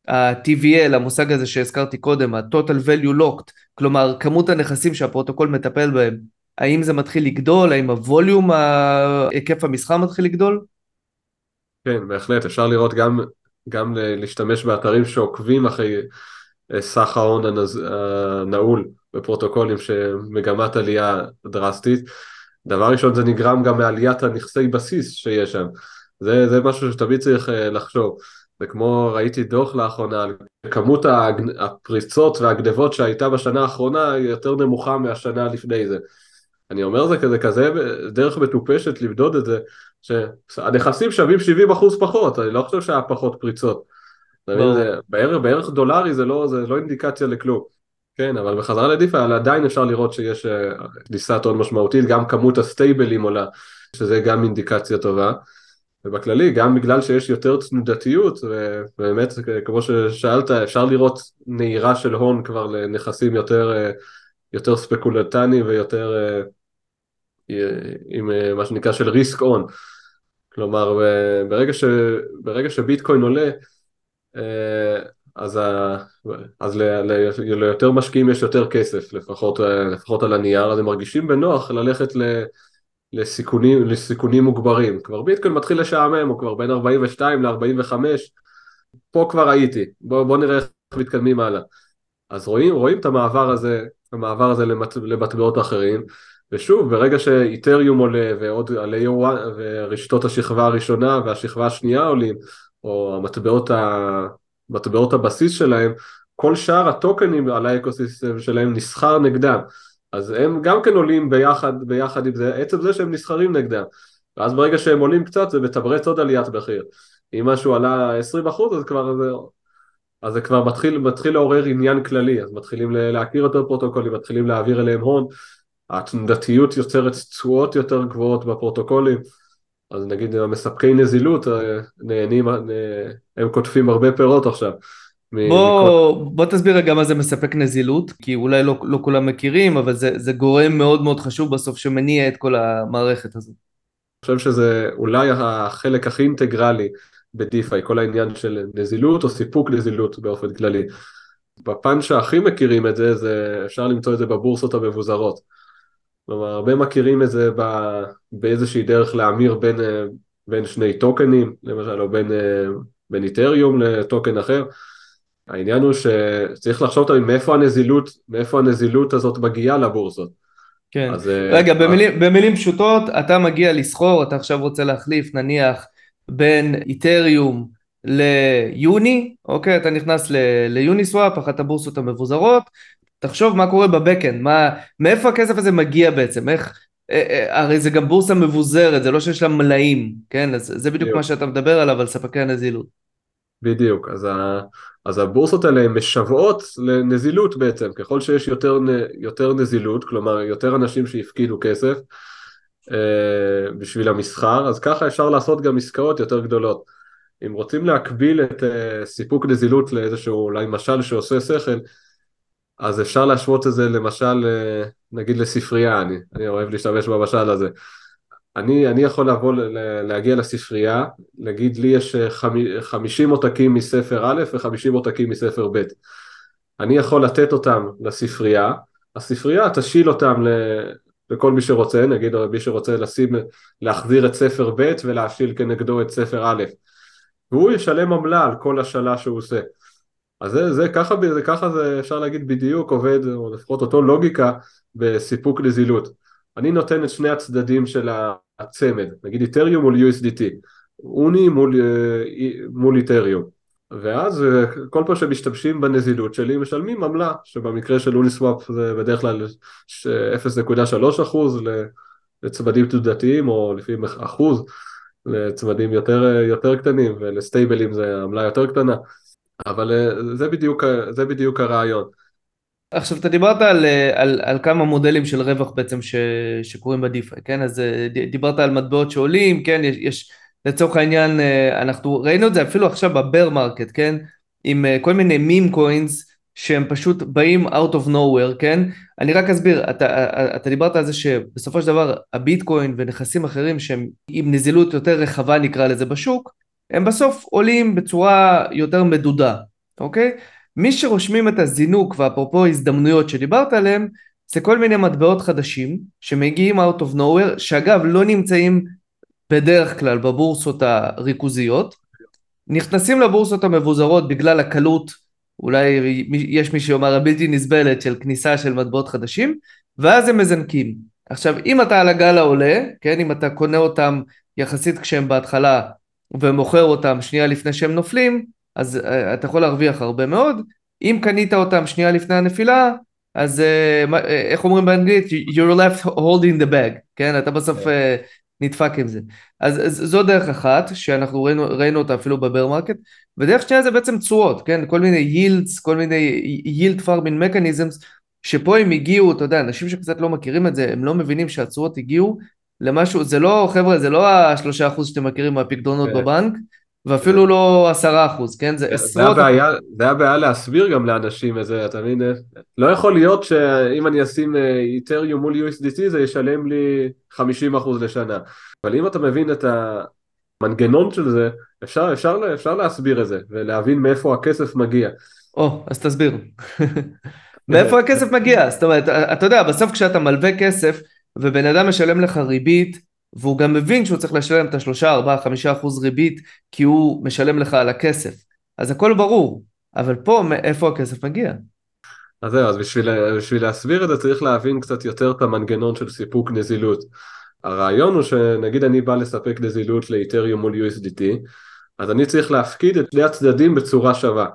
ה-TVL, המושג הזה שהזכרתי קודם, ה-Total Value Locked, כלומר כמות הנכסים שהפרוטוקול מטפל בהם, האם זה מתחיל לגדול, האם הווליום, היקף המסחר מתחיל לגדול? כן, בהחלט, אפשר לראות גם, גם להשתמש באתרים שעוקבים אחרי אה, סך ההון הנעול בפרוטוקולים שמגמת עלייה דרסטית. דבר ראשון זה נגרם גם מעליית הנכסי בסיס שיש שם, זה, זה משהו שתמיד צריך אה, לחשוב. וכמו ראיתי דוח לאחרונה, כמות הפריצות והגנבות שהייתה בשנה האחרונה היא יותר נמוכה מהשנה לפני זה. אני אומר זה כזה, כזה דרך מטופשת למדוד את זה, שהנכסים שווים 70% פחות, אני לא חושב שהיה פחות פריצות. זה, בערך, בערך דולרי זה לא, זה לא אינדיקציה לכלום. כן, אבל בחזרה לדיפה עדיין אפשר לראות שיש כניסת אה, הון משמעותית, גם כמות הסטייבלים עולה, שזה גם אינדיקציה טובה. ובכללי, גם בגלל שיש יותר תנודתיות, ובאמת, כמו ששאלת, אפשר לראות נהירה של הון כבר לנכסים יותר, יותר ספקולטניים ויותר עם מה שנקרא של ריסק און. כלומר, ברגע, ש, ברגע שביטקוין עולה, אז, ה, אז ל, ל, ליותר משקיעים יש יותר כסף, לפחות, לפחות על הנייר, אז הם מרגישים בנוח ללכת ל... לסיכונים, לסיכונים מוגברים. כבר ביטקוין מתחיל לשעמם, הוא כבר בין 42 ל-45, פה כבר הייתי, בוא, בוא נראה איך מתקדמים הלאה. אז רואים, רואים את המעבר הזה, המעבר הזה למט, למטבעות אחרים, ושוב, ברגע שאיתריום עולה ועוד על AO1 ורשתות השכבה הראשונה והשכבה השנייה עולים, או המטבעות, ה, מטבעות הבסיס שלהם, כל שאר הטוקנים על האקוסיסטם שלהם נסחר נגדם. אז הם גם כן עולים ביחד, ביחד עם זה, עצם זה שהם נסחרים נגדם. ואז ברגע שהם עולים קצת זה מתמרץ עוד עליית מחיר. אם משהו עלה 20% אז כבר זה... אז זה כבר מתחיל, מתחיל לעורר עניין כללי, אז מתחילים להכיר יותר פרוטוקולים, מתחילים להעביר אליהם הון, התנודתיות יוצרת תשואות יותר גבוהות בפרוטוקולים, אז נגיד המספקי נזילות אה, נהנים, אה, הם קוטפים הרבה פירות עכשיו. בוא, מכל... בוא תסביר רגע מה זה מספק נזילות, כי אולי לא, לא כולם מכירים, אבל זה, זה גורם מאוד מאוד חשוב בסוף שמניע את כל המערכת הזאת. אני חושב שזה אולי החלק הכי אינטגרלי בדיפיי, כל העניין של נזילות או סיפוק נזילות באופן כללי. בפן שהכי מכירים את זה, זה אפשר למצוא את זה בבורסות המבוזרות. כלומר, הרבה מכירים את זה באיזושהי דרך להמיר בין, בין שני טוקנים, למשל, או בין, בין איתריום לטוקן אחר. העניין הוא שצריך לחשוב תמיד מאיפה הנזילות, מאיפה הנזילות הזאת מגיעה לבורסות. כן, אז, אה, רגע, במילים, במילים פשוטות, אתה מגיע לסחור, אתה עכשיו רוצה להחליף נניח בין איתריום ליוני, אוקיי, אתה נכנס ליוני סוואפ, אחת הבורסות המבוזרות, תחשוב מה קורה בבקאנד, מה, מאיפה הכסף הזה מגיע בעצם, איך, אה, אה, הרי זה גם בורסה מבוזרת, זה לא שיש לה מלאים, כן, אז זה בדיוק. מה שאתה מדבר עליו, על ספקי הנזילות. בדיוק, אז, ה, אז הבורסות האלה משוועות לנזילות בעצם, ככל שיש יותר, יותר נזילות, כלומר יותר אנשים שהפקידו כסף אה, בשביל המסחר, אז ככה אפשר לעשות גם עסקאות יותר גדולות. אם רוצים להקביל את אה, סיפוק נזילות לאיזשהו אולי משל שעושה שכל, אז אפשר להשוות את זה למשל, אה, נגיד לספרייה, אני, אני אוהב להשתמש במשל הזה. אני, אני יכול לבוא, להגיע לספרייה, להגיד לי יש 50 עותקים מספר א' ו-50 עותקים מספר ב'. אני יכול לתת אותם לספרייה, הספרייה תשיל אותם לכל מי שרוצה, נגיד מי שרוצה לשים, להחזיר את ספר ב' ולהשיל כנגדו את ספר א', והוא ישלם עמלה על כל השאלה שהוא עושה. אז זה, זה ככה, זה ככה זה אפשר להגיד בדיוק עובד, או לפחות אותו לוגיקה בסיפוק נזילות. אני נותן את שני הצדדים של הצמד, נגיד איתריום מול USDT, אוני מול, אה, מול איתריום, ואז אה, כל פעם שמשתמשים בנזילות שלי משלמים עמלה, שבמקרה של אוני סוואפ זה בדרך כלל 0.3 אחוז לצמדים תנודתיים, או לפעמים אחוז לצמדים יותר, יותר קטנים, ול stableים זה עמלה יותר קטנה, אבל אה, זה בדיוק, זה בדיוק הרעיון. עכשיו אתה דיברת על, על, על כמה מודלים של רווח בעצם ש, שקורים ב DeFi, כן? אז אה, דיברת על מטבעות שעולים, כן? יש, יש לצורך העניין, אה, אנחנו ראינו את זה אפילו עכשיו ב bear market, כן? עם אה, כל מיני meme coins שהם פשוט באים out of nowhere, כן? אני רק אסביר, אתה, אתה דיברת על זה שבסופו של דבר הביטקוין ונכסים אחרים שהם עם נזילות יותר רחבה נקרא לזה בשוק, הם בסוף עולים בצורה יותר מדודה, אוקיי? מי שרושמים את הזינוק ואפרופו הזדמנויות שדיברת עליהם זה כל מיני מטבעות חדשים שמגיעים out of nowhere שאגב לא נמצאים בדרך כלל בבורסות הריכוזיות. נכנסים לבורסות המבוזרות בגלל הקלות אולי יש מי שיאמר הבלתי נסבלת של כניסה של מטבעות חדשים ואז הם מזנקים. עכשיו אם אתה על הגל העולה כן אם אתה קונה אותם יחסית כשהם בהתחלה ומוכר אותם שנייה לפני שהם נופלים אז uh, אתה יכול להרוויח הרבה מאוד. אם קנית אותם שנייה לפני הנפילה, אז uh, איך אומרים באנגלית? you're left holding the bag, כן? אתה בסוף uh, נדפק עם זה. אז, אז זו דרך אחת, שאנחנו ראינו, ראינו אותה אפילו ב bear market, ודרך שנייה זה בעצם תשואות, כן? כל מיני yields, כל מיני yield farming mechanisms, שפה הם הגיעו, אתה יודע, אנשים שקצת לא מכירים את זה, הם לא מבינים שהתשואות הגיעו למשהו, זה לא, חבר'ה, זה לא השלושה אחוז שאתם מכירים מהפקדונות כן. בבנק, ואפילו לא עשרה אחוז, כן? זה עשרות... זה הבעיה להסביר גם לאנשים איזה, אתה מבין? לא יכול להיות שאם אני אשים איתריום מול USDT זה ישלם לי 50% לשנה. אבל אם אתה מבין את המנגנון של זה, אפשר, אפשר, אפשר להסביר את זה ולהבין מאיפה הכסף מגיע. או, אז תסביר. מאיפה הכסף מגיע? זאת אומרת, אתה יודע, בסוף כשאתה מלווה כסף ובן אדם משלם לך ריבית, והוא גם מבין שהוא צריך לשלם את השלושה, ארבעה, חמישה אחוז ריבית, כי הוא משלם לך על הכסף. אז הכל ברור, אבל פה מאיפה הכסף מגיע? אז זהו, אז בשביל, בשביל להסביר את זה צריך להבין קצת יותר את המנגנון של סיפוק נזילות. הרעיון הוא שנגיד אני בא לספק נזילות לאיתריום מול USDT, אז אני צריך להפקיד את שני הצדדים בצורה שווה.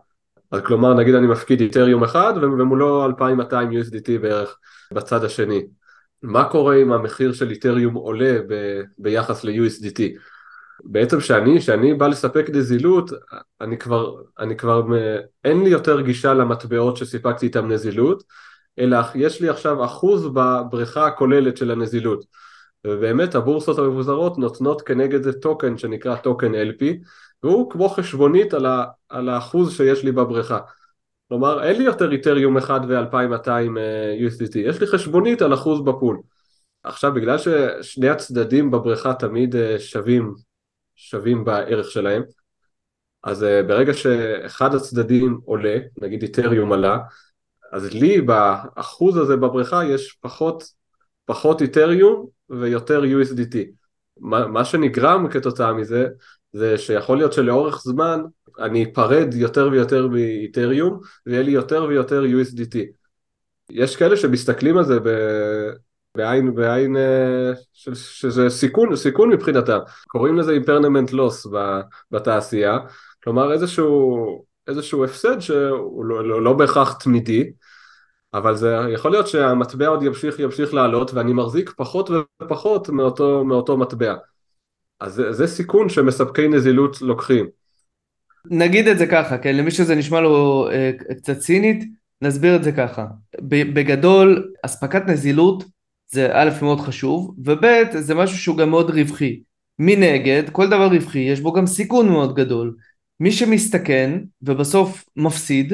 אז כלומר נגיד אני מפקיד איתריום אחד ומולו 2200 USDT בערך בצד השני. מה קורה אם המחיר של איתריום עולה ב, ביחס ל-USDT? בעצם שאני, שאני בא לספק נזילות, אני כבר, אני כבר, אין לי יותר גישה למטבעות שסיפקתי איתם נזילות, אלא יש לי עכשיו אחוז בבריכה הכוללת של הנזילות. ובאמת הבורסות המבוזרות נותנות כנגד זה טוקן שנקרא טוקן LP, והוא כמו חשבונית על, ה, על האחוז שיש לי בבריכה. כלומר אין לי יותר איתריום אחד ו-2200 USDT, יש לי חשבונית על אחוז בפול. עכשיו בגלל ששני הצדדים בבריכה תמיד אה, שווים, שווים בערך שלהם, אז אה, ברגע שאחד הצדדים עולה, נגיד איתריום עלה, אז לי באחוז הזה בבריכה יש פחות, פחות איתריום ויותר USDT. מה, מה שנגרם כתוצאה מזה, זה שיכול להיות שלאורך זמן אני אפרד יותר ויותר מאיתריום ויהיה לי יותר ויותר USDT. יש כאלה שמסתכלים על זה ב... בעין, בעין אה, ש... שזה סיכון, סיכון מבחינתם, קוראים לזה אימפרנמנט לוס בתעשייה, כלומר איזשהו, איזשהו הפסד שהוא לא, לא, לא בהכרח תמידי, אבל זה יכול להיות שהמטבע עוד ימשיך ימשיך לעלות ואני מחזיק פחות ופחות מאותו, מאותו מטבע. אז זה, זה סיכון שמספקי נזילות לוקחים. נגיד את זה ככה, כן, למי שזה נשמע לו אה, קצת צינית, נסביר את זה ככה. בגדול, אספקת נזילות זה א' מאוד חשוב, וב' זה משהו שהוא גם מאוד רווחי. מנגד, כל דבר רווחי יש בו גם סיכון מאוד גדול. מי שמסתכן ובסוף מפסיד,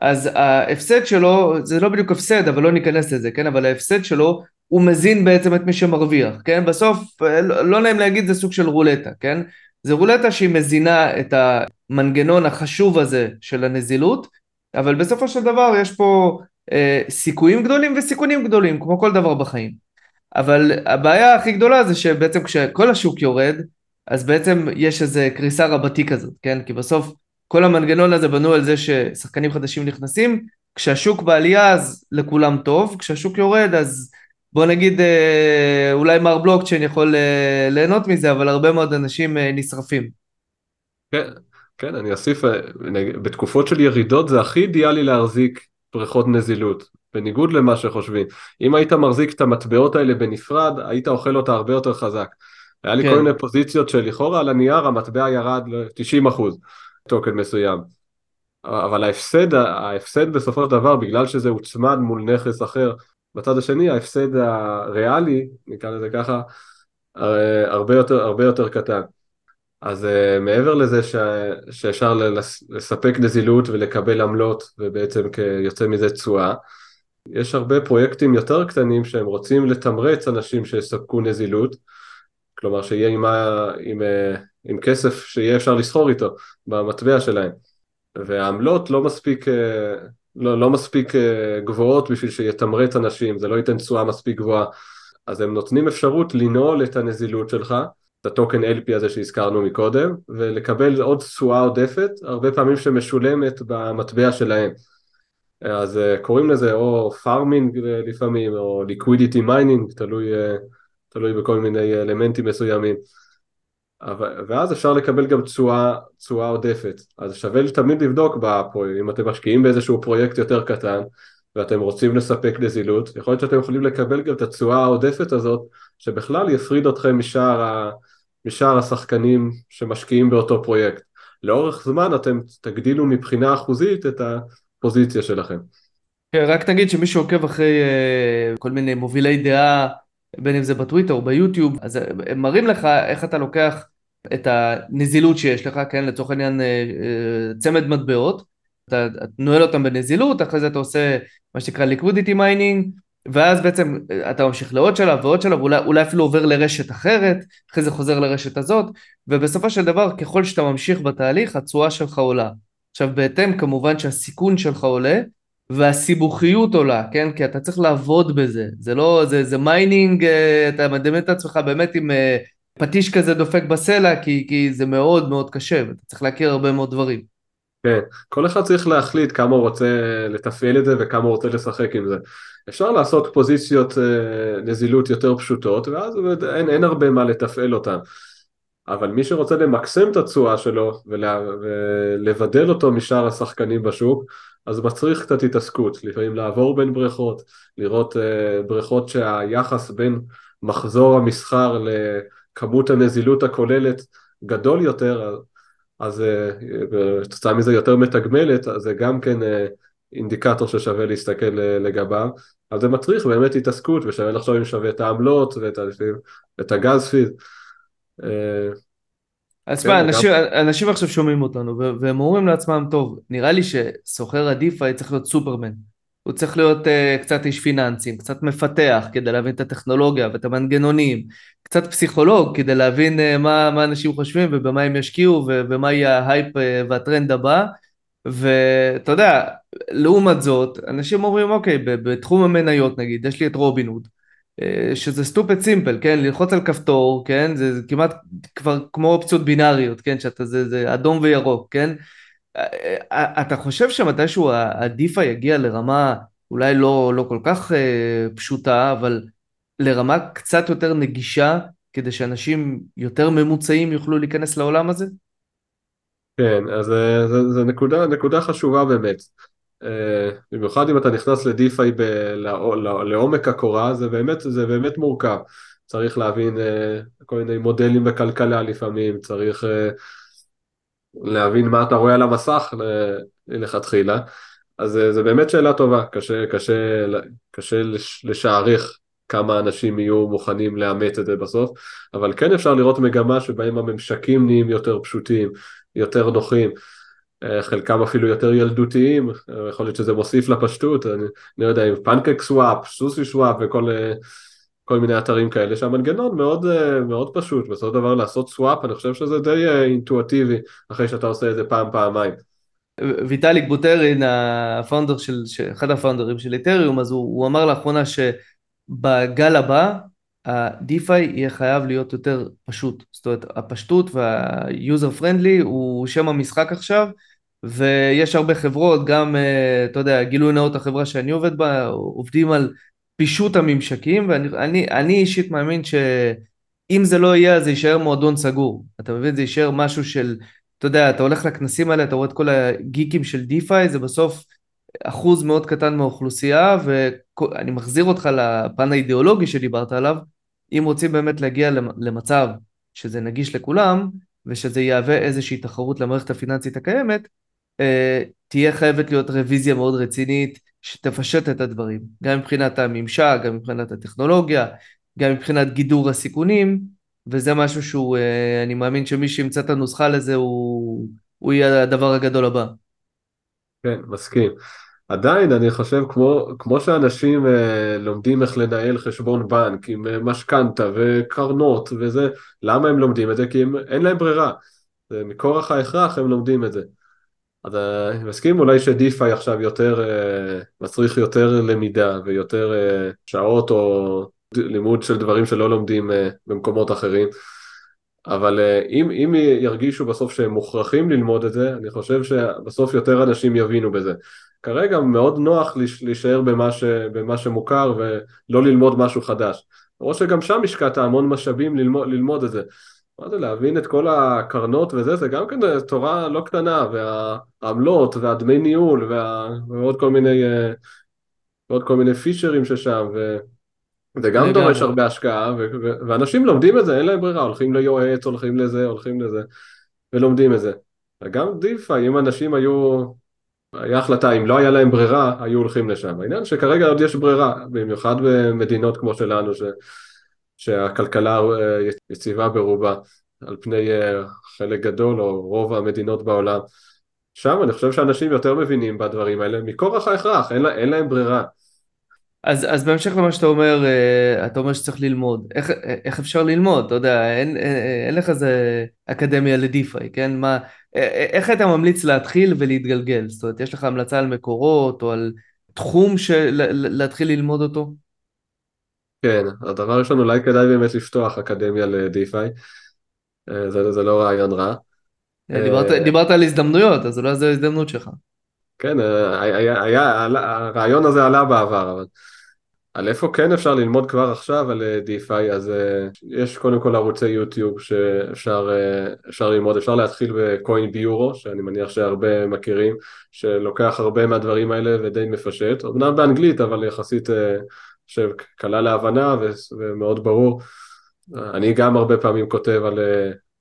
אז ההפסד שלו, זה לא בדיוק הפסד, אבל לא ניכנס לזה, כן? אבל ההפסד שלו, הוא מזין בעצם את מי שמרוויח, כן? בסוף, לא, לא נעים להגיד, זה סוג של רולטה, כן? זה רולטה שהיא מזינה את המנגנון החשוב הזה של הנזילות, אבל בסופו של דבר יש פה אה, סיכויים גדולים וסיכונים גדולים, כמו כל דבר בחיים. אבל הבעיה הכי גדולה זה שבעצם כשכל השוק יורד, אז בעצם יש איזה קריסה רבתי כזאת, כן? כי בסוף כל המנגנון הזה בנו על זה ששחקנים חדשים נכנסים, כשהשוק בעלייה אז לכולם טוב, כשהשוק יורד אז בוא נגיד אה, אולי מר בלוקצ'יין יכול אה, ליהנות מזה, אבל הרבה מאוד אנשים אה, נשרפים. כן, כן, אני אוסיף, בתקופות של ירידות זה הכי אידיאלי להחזיק בריכות נזילות, בניגוד למה שחושבים. אם היית מחזיק את המטבעות האלה בנפרד, היית אוכל אותה הרבה יותר חזק. היה לי כן. כל מיני פוזיציות שלכאורה על הנייר המטבע ירד ל-90% טוקן מסוים. אבל ההפסד, ההפסד בסופו של דבר, בגלל שזה הוצמד מול נכס אחר, בצד השני ההפסד הריאלי, נקרא לזה ככה, הרבה יותר, הרבה יותר קטן. אז uh, מעבר לזה ש... שאפשר לספק נזילות ולקבל עמלות ובעצם יוצא מזה תשואה, יש הרבה פרויקטים יותר קטנים שהם רוצים לתמרץ אנשים שיספקו נזילות, כלומר שיהיה עם, מה, עם, אה, עם כסף שיהיה אפשר לסחור איתו במטבע שלהם, והעמלות לא מספיק, אה, לא, לא מספיק גבוהות בשביל שיתמרץ אנשים, זה לא ייתן תשואה מספיק גבוהה, אז הם נותנים אפשרות לנעול את הנזילות שלך את הטוקן LP הזה שהזכרנו מקודם, ולקבל עוד תשואה עודפת, הרבה פעמים שמשולמת במטבע שלהם. אז אה, קוראים לזה או farming לפעמים, או liquidity mining, תלוי, אה, תלוי בכל מיני אלמנטים מסוימים. ואז אפשר לקבל גם תשואה עודפת. אז שווה תמיד לבדוק בפרויקט, אם אתם משקיעים באיזשהו פרויקט יותר קטן, ואתם רוצים לספק נזילות, יכול להיות שאתם יכולים לקבל גם את התשואה העודפת הזאת, שבכלל יפריד אתכם משאר, ה... משאר השחקנים שמשקיעים באותו פרויקט. לאורך זמן אתם תגדילו מבחינה אחוזית את הפוזיציה שלכם. כן, רק נגיד שמי שעוקב אחרי uh, כל מיני מובילי דעה בין אם זה בטוויטר או ביוטיוב, אז הם מראים לך איך אתה לוקח את הנזילות שיש לך, כן, לצורך העניין אה, אה, צמד מטבעות, אתה נועל אותם בנזילות, אחרי זה אתה עושה מה שנקרא liquidity mining, ואז בעצם אתה ממשיך לעוד שלב ועוד שלב, אולי, אולי אפילו עובר לרשת אחרת, אחרי זה חוזר לרשת הזאת, ובסופו של דבר ככל שאתה ממשיך בתהליך, התשואה שלך עולה. עכשיו בהתאם כמובן שהסיכון שלך עולה, והסיבוכיות עולה, כן? כי אתה צריך לעבוד בזה, זה לא, זה, זה mining, אה, אתה מדמיין את עצמך באמת עם אה, פטיש כזה דופק בסלע, כי, כי זה מאוד מאוד קשה, ואתה צריך להכיר הרבה מאוד דברים. כן, כל אחד צריך להחליט כמה הוא רוצה לתפעל את זה וכמה הוא רוצה לשחק עם זה. אפשר לעשות פוזיציות אה, נזילות יותר פשוטות, ואז אין, אין הרבה מה לתפעל אותן. אבל מי שרוצה למקסם את התשואה שלו ולבדל אותו משאר השחקנים בשוק, אז מצריך קצת התעסקות, לפעמים לעבור בין בריכות, לראות uh, בריכות שהיחס בין מחזור המסחר לכמות הנזילות הכוללת גדול יותר, אז בתוצאה uh, מזה יותר מתגמלת, אז זה גם כן uh, אינדיקטור ששווה להסתכל לגביו, אז זה מצריך באמת התעסקות ושווה לחשוב אם שווה את העמלות ואת את הגז פיד. אז תשמע, כן, אנשים, אנשים עכשיו שומעים אותנו והם אומרים לעצמם, טוב, נראה לי שסוחר הדיפיי צריך להיות סופרמן. הוא צריך להיות uh, קצת איש פיננסים, קצת מפתח כדי להבין את הטכנולוגיה ואת המנגנונים, קצת פסיכולוג כדי להבין uh, מה, מה אנשים חושבים ובמה הם ישקיעו ומה יהיה ההייפ uh, והטרנד הבא. ואתה יודע, לעומת זאת, אנשים אומרים, אוקיי, בתחום המניות נגיד, יש לי את רובין הוד. אה, שזה stupid simple, כן? ללחוץ על כפתור, כן? זה, זה כמעט כבר כמו אופציות בינאריות, כן? שאתה, זה, זה אדום וירוק, כן? אה, אה, אתה חושב שמתישהו ה DeFi יגיע לרמה אולי לא, לא כל כך פשוטה, אבל לרמה קצת יותר נגישה, כדי שאנשים יותר ממוצעים יוכלו להיכנס לעולם הזה? כן, אז זו נקודה, נקודה חשובה באמת. אה, במיוחד אם אתה נכנס לדיפיי לעומק הקורה, זה באמת, זה באמת מורכב. צריך להבין אה, כל מיני מודלים בכלכלה לפעמים, צריך אה, להבין מה אתה רואה על המסך לכתחילה. אז זה באמת שאלה טובה, קשה, קשה, קשה לשערך כמה אנשים יהיו מוכנים לאמץ את זה בסוף, אבל כן אפשר לראות מגמה שבהם הממשקים נהיים יותר פשוטים, יותר נוחים. אה, חלקם אפילו יותר ילדותיים, אה, יכול להיות שזה מוסיף לפשטות, אני לא יודע אם פנקק סוואפ, סוסי סוואפ וכל אה, כל מיני אתרים כאלה שהמנגנון מאוד, מאוד פשוט, בסופו של דבר לעשות סוואפ אני חושב שזה די אינטואטיבי אחרי שאתה עושה את זה פעם פעמיים. ויטאליק בוטרין, הפאונדר של, אחד הפאונדרים של איתריום, אז הוא, הוא אמר לאחרונה שבגל הבא ה-DeFi יהיה חייב להיות יותר פשוט. זאת אומרת, הפשטות וה-user friendly הוא שם המשחק עכשיו, ויש הרבה חברות, גם, אה, אתה יודע, גילוי נאות החברה שאני עובד בה, עובדים על פישוט הממשקים, ואני אני, אני אישית מאמין שאם זה לא יהיה, זה יישאר מועדון סגור. אתה מבין? זה יישאר משהו של, אתה יודע, אתה הולך לכנסים האלה, אתה רואה את כל הגיקים של DeFi, זה בסוף אחוז מאוד קטן מהאוכלוסייה, ואני מחזיר אותך לפן האידיאולוגי שדיברת עליו, אם רוצים באמת להגיע למצב שזה נגיש לכולם, ושזה יהווה איזושהי תחרות למערכת הפיננסית הקיימת, אה, תהיה חייבת להיות רוויזיה מאוד רצינית שתפשט את הדברים, גם מבחינת הממשק, גם מבחינת הטכנולוגיה, גם מבחינת גידור הסיכונים, וזה משהו שהוא, אה, אני מאמין שמי שימצא את הנוסחה לזה הוא, הוא יהיה הדבר הגדול הבא. כן, מסכים. עדיין אני חושב כמו, כמו שאנשים אה, לומדים איך לנהל חשבון בנק עם אה, משכנתה וקרנות וזה, למה הם לומדים את זה? כי הם, אין להם ברירה, זה מכורח ההכרח הם לומדים את זה. אז אה, אני מסכים אולי שדיפיי עכשיו יותר, אה, מצריך יותר למידה ויותר אה, שעות או לימוד של דברים שלא לומדים אה, במקומות אחרים. אבל אה, אם, אם ירגישו בסוף שהם מוכרחים ללמוד את זה, אני חושב שבסוף יותר אנשים יבינו בזה. כרגע מאוד נוח להישאר במה, ש, במה שמוכר ולא ללמוד משהו חדש. למרות שגם שם השקעת המון משאבים ללמוד, ללמוד את זה. מה זה להבין את כל הקרנות וזה, זה גם כן תורה לא קטנה, והעמלות והדמי ניהול וה, ועוד כל מיני, אה, ועוד כל מיני פישרים ששם, וזה גם דורש הרבה השקעה, ו, ו, ואנשים לומדים את זה, אין להם ברירה, הולכים ליועץ, הולכים לזה, הולכים לזה, ולומדים את זה. וגם דיפה, אם אנשים היו היה החלטה, אם לא היה להם ברירה, היו הולכים לשם. העניין שכרגע עוד יש ברירה, במיוחד במדינות כמו שלנו, שהכלכלה יציבה ברובה על פני חלק גדול או רוב המדינות בעולם. שם אני חושב שאנשים יותר מבינים בדברים האלה מכורח ההכרח, אין, לה, אין להם ברירה. אז, אז בהמשך למה שאתה אומר, אה, אתה אומר שצריך ללמוד. איך, איך אפשר ללמוד? אתה יודע, אין, אין, אין לך איזה אקדמיה לדיפיי, כן? מה, איך אתה ממליץ להתחיל ולהתגלגל? זאת אומרת, יש לך המלצה על מקורות או על תחום של, להתחיל ללמוד אותו? כן, הדבר הראשון, אולי כדאי באמת לפתוח אקדמיה לדיפיי. אה, זה, זה לא רעיון רע. דיברת, אה, דיברת על הזדמנויות, אז אולי זו ההזדמנות שלך. כן, היה, היה, הרעיון הזה עלה בעבר, אבל על איפה כן אפשר ללמוד כבר עכשיו על דיפיי, אז יש קודם כל ערוצי יוטיוב שאפשר ללמוד, אפשר להתחיל בקוין ביורו, שאני מניח שהרבה מכירים, שלוקח הרבה מהדברים האלה ודי מפשט, אמנם באנגלית, אבל יחסית שקלה להבנה ומאוד ברור. אני גם הרבה פעמים כותב על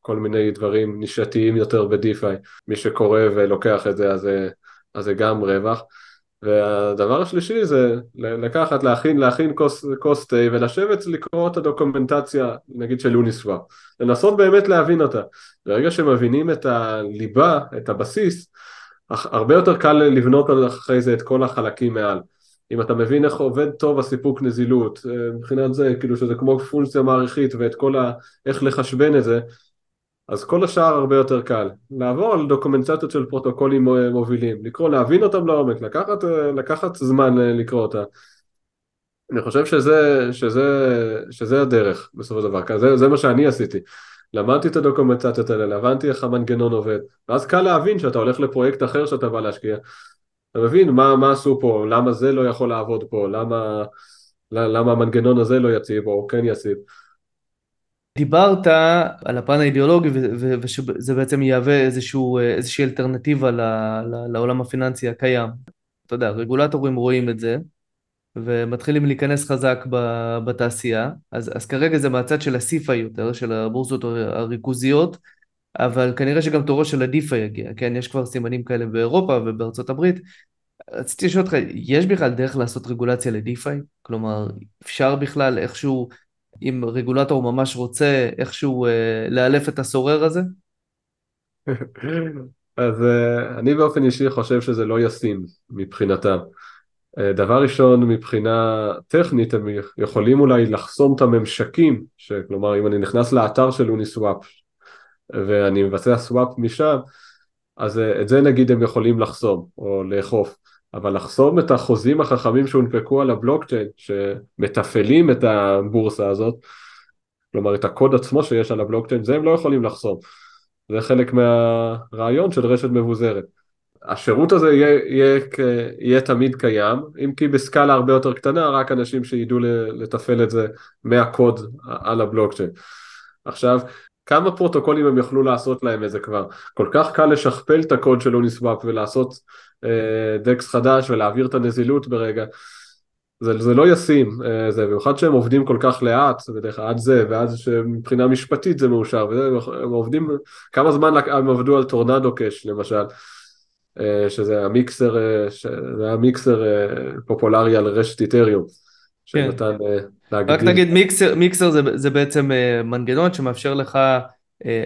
כל מיני דברים נישתיים יותר בדיפיי, מי שקורא ולוקח את זה אז, אז זה גם רווח. והדבר השלישי זה לקחת, להכין, להכין כוס, תה ולשבת לקרוא את הדוקומנטציה, נגיד של יוניסוואפ, לנסות באמת להבין אותה. ברגע שמבינים את הליבה, את הבסיס, הרבה יותר קל לבנות אחרי זה את כל החלקים מעל. אם אתה מבין איך עובד טוב הסיפוק נזילות, אה, מבחינת זה, כאילו שזה כמו פונקציה מעריכית ואת כל ה... איך לחשבן את זה, אז כל השאר הרבה יותר קל. לעבור על דוקומנטציות של פרוטוקולים מובילים, לקרוא, להבין אותם לעומק, לקחת, לקחת זמן אה, לקרוא אותה. אני חושב שזה, שזה, שזה הדרך בסופו של דבר, זה, זה מה שאני עשיתי. למדתי את הדוקומנטציות האלה, הבנתי איך המנגנון עובד, ואז קל להבין שאתה הולך לפרויקט אחר שאתה בא להשקיע. אתה מבין מה, מה עשו פה, למה זה לא יכול לעבוד פה, למה, למה המנגנון הזה לא יציב או כן יציב. דיברת על הפן האידיאולוגי ושזה בעצם יהווה איזשהו, איזושהי אלטרנטיבה לעולם הפיננסי הקיים. אתה יודע, רגולטורים רואים את זה ומתחילים להיכנס חזק בתעשייה, אז, אז כרגע זה מהצד של הסיפה יותר, של הבורסות הריכוזיות, אבל כנראה שגם תורו של הדיפה יגיע, כן? יש כבר סימנים כאלה באירופה ובארצות הברית. רציתי לשאול אותך, יש בכלל דרך לעשות רגולציה לדיפיי? כלומר, אפשר בכלל איכשהו אם רגולטור ממש רוצה איכשהו אה, לאלף את הסורר הזה? אז אה, אני באופן אישי חושב שזה לא ישים מבחינתם. אה, דבר ראשון, מבחינה טכנית, הם יכולים אולי לחסום את הממשקים, כלומר אם אני נכנס לאתר של אוניסוואפ ואני מבצע סוואפ משם, אז אה, את זה נגיד הם יכולים לחסום או לאכוף. אבל לחסום את החוזים החכמים שהונפקו על הבלוקצ'יין, שמתפעלים את הבורסה הזאת, כלומר את הקוד עצמו שיש על הבלוקצ'יין, זה הם לא יכולים לחסום. זה חלק מהרעיון של רשת מבוזרת. השירות הזה יהיה, יהיה, יהיה תמיד קיים, אם כי בסקאלה הרבה יותר קטנה, רק אנשים שידעו לתפעל את זה מהקוד על הבלוקצ'יין. עכשיו, כמה פרוטוקולים הם יכלו לעשות להם את זה כבר? כל כך קל לשכפל את הקוד של אוניסוואפ ולעשות אה, דקס חדש ולהעביר את הנזילות ברגע. זה, זה לא ישים, אה, זה, במיוחד שהם עובדים כל כך לאט, בדרך כלל עד זה, ואז שמבחינה משפטית זה מאושר, והם עובדים, כמה זמן הם עבדו על טורנדו קאש למשל, אה, שזה המיקסר, אה, זה היה מיקסר אה, פופולרי על רשת איתריום. כן. שנתן כן. רק נגיד מיקסר, מיקסר זה, זה בעצם מנגנון שמאפשר לך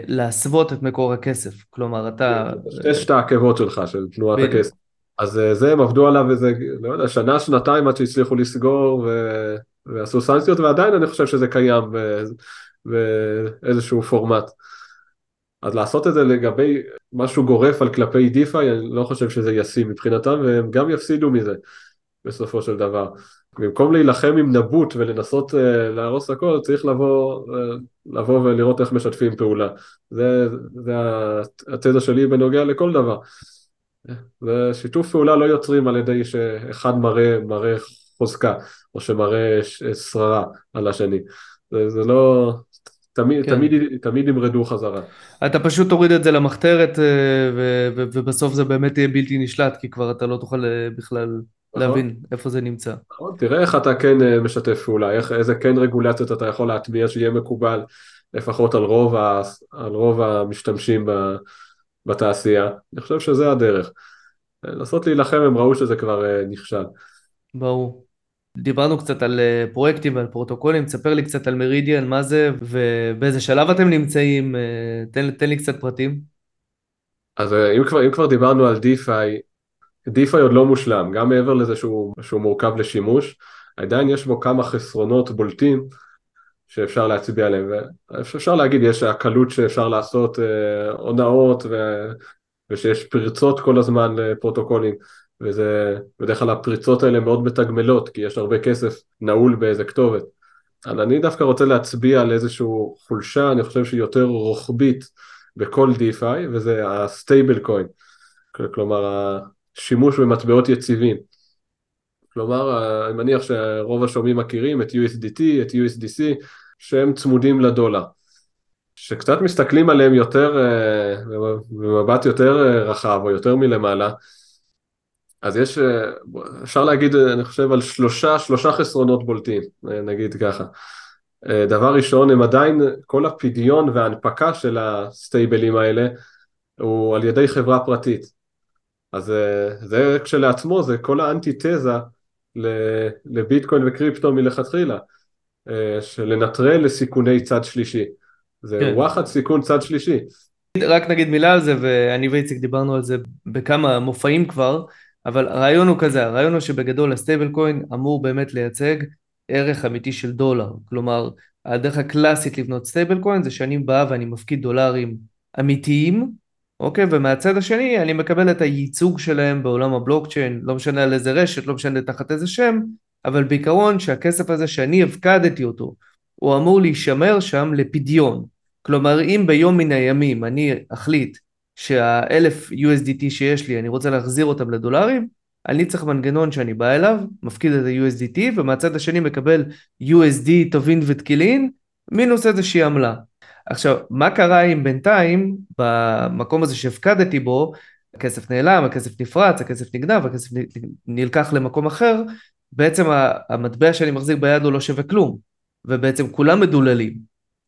להסוות את מקור הכסף, כלומר אתה... יש את העקבות שלך של תנועת הכסף. אז זה הם עבדו עליו איזה, לא יודע, שנה, שנתיים עד שהצליחו לסגור ו... ועשו סנקציות, ועדיין אני חושב שזה קיים באיזשהו פורמט. אז לעשות את זה לגבי משהו גורף על כלפי דיפיי, אני לא חושב שזה ישים מבחינתם, והם גם יפסידו מזה בסופו של דבר. במקום להילחם עם נבוט ולנסות uh, להרוס הכל, צריך לבוא, uh, לבוא ולראות איך משתפים פעולה. זה, זה התזה שלי בנוגע לכל דבר. ושיתוף פעולה לא יוצרים על ידי שאחד מראה, מראה חוזקה, או שמראה שררה על השני. זה, זה לא... תמיד, כן. תמיד, תמיד ימרדו חזרה. אתה פשוט תוריד את זה למחתרת אה, ובסוף זה באמת יהיה בלתי נשלט כי כבר אתה לא תוכל בכלל. להבין איפה זה נמצא. נכון, תראה איך אתה כן אה, משתף פעולה, איך, איזה כן רגולציות אתה יכול להטמיע שיהיה מקובל לפחות על רוב, ה, על רוב המשתמשים ב, בתעשייה, אני חושב שזה הדרך. לנסות להילחם הם ראו שזה כבר uh, נכשל. ברור. דיברנו קצת על אה, פרויקטים ועל פרוטוקולים, תספר לי קצת על מרידיאן, מה זה ובאיזה שלב אתם נמצאים, אה, תן, תן לי קצת פרטים. אז אה, אם כבר, אם כבר דיברנו על DeFi, DeFi עוד לא מושלם, גם מעבר לזה שהוא, שהוא מורכב לשימוש, עדיין יש בו כמה חסרונות בולטים שאפשר להצביע עליהם, ואפשר להגיד, ישר הקלות שאפשר לעשות אה, הונאות ו... ושיש פרצות כל הזמן לפרוטוקולים, וזה, בדרך כלל הפריצות האלה מאוד מתגמלות, כי יש הרבה כסף נעול באיזה כתובת. אבל אני דווקא רוצה להצביע על איזושהי חולשה, אני חושב שהיא יותר רוחבית בכל DeFi, וזה הסטייבל קוין, כלומר השימוש במטבעות יציבים. כלומר, אני מניח שרוב השומעים מכירים את USDT, את USDC, שהם צמודים לדולר. שקצת מסתכלים עליהם יותר, אה, במבט יותר אה, רחב או יותר מלמעלה, אז יש, אה, אפשר להגיד, אני חושב, על שלושה, שלושה חסרונות בולטים, נגיד ככה. דבר ראשון, הם עדיין, כל הפדיון וההנפקה של הסטייבלים האלה הוא על ידי חברה פרטית. אז זה כשלעצמו, זה כל האנטיתזה לביטקוין וקריפטו מלכתחילה, של לנטרל לסיכוני צד שלישי. זה כן. וואחד סיכון צד שלישי. רק נגיד מילה על זה, ואני ואיציק דיברנו על זה בכמה מופעים כבר, אבל הרעיון הוא כזה, הרעיון הוא שבגדול ה stablecoin אמור באמת לייצג ערך אמיתי של דולר. כלומר, הדרך הקלאסית לבנות stablecoin זה שאני בא ואני מפקיד דולרים אמיתיים, אוקיי? ומהצד השני אני מקבל את הייצוג שלהם בעולם הבלוקצ'יין, לא משנה על איזה רשת, לא משנה תחת איזה שם, אבל בעיקרון שהכסף הזה שאני הפקדתי אותו, הוא אמור להישמר שם לפדיון. כלומר, אם ביום מן הימים אני אחליט שהאלף USDT שיש לי, אני רוצה להחזיר אותם לדולרים, אני צריך מנגנון שאני בא אליו, מפקיד את ה-USDT, ומהצד השני מקבל USD טובין ותקילין, מינוס איזושהי עמלה. עכשיו, מה קרה אם בינתיים, במקום הזה שהפקדתי בו, הכסף נעלם, הכסף נפרץ, הכסף נגנב, הכסף נלקח למקום אחר, בעצם המטבע שאני מחזיק ביד הוא לא שווה כלום. ובעצם כולם מדוללים.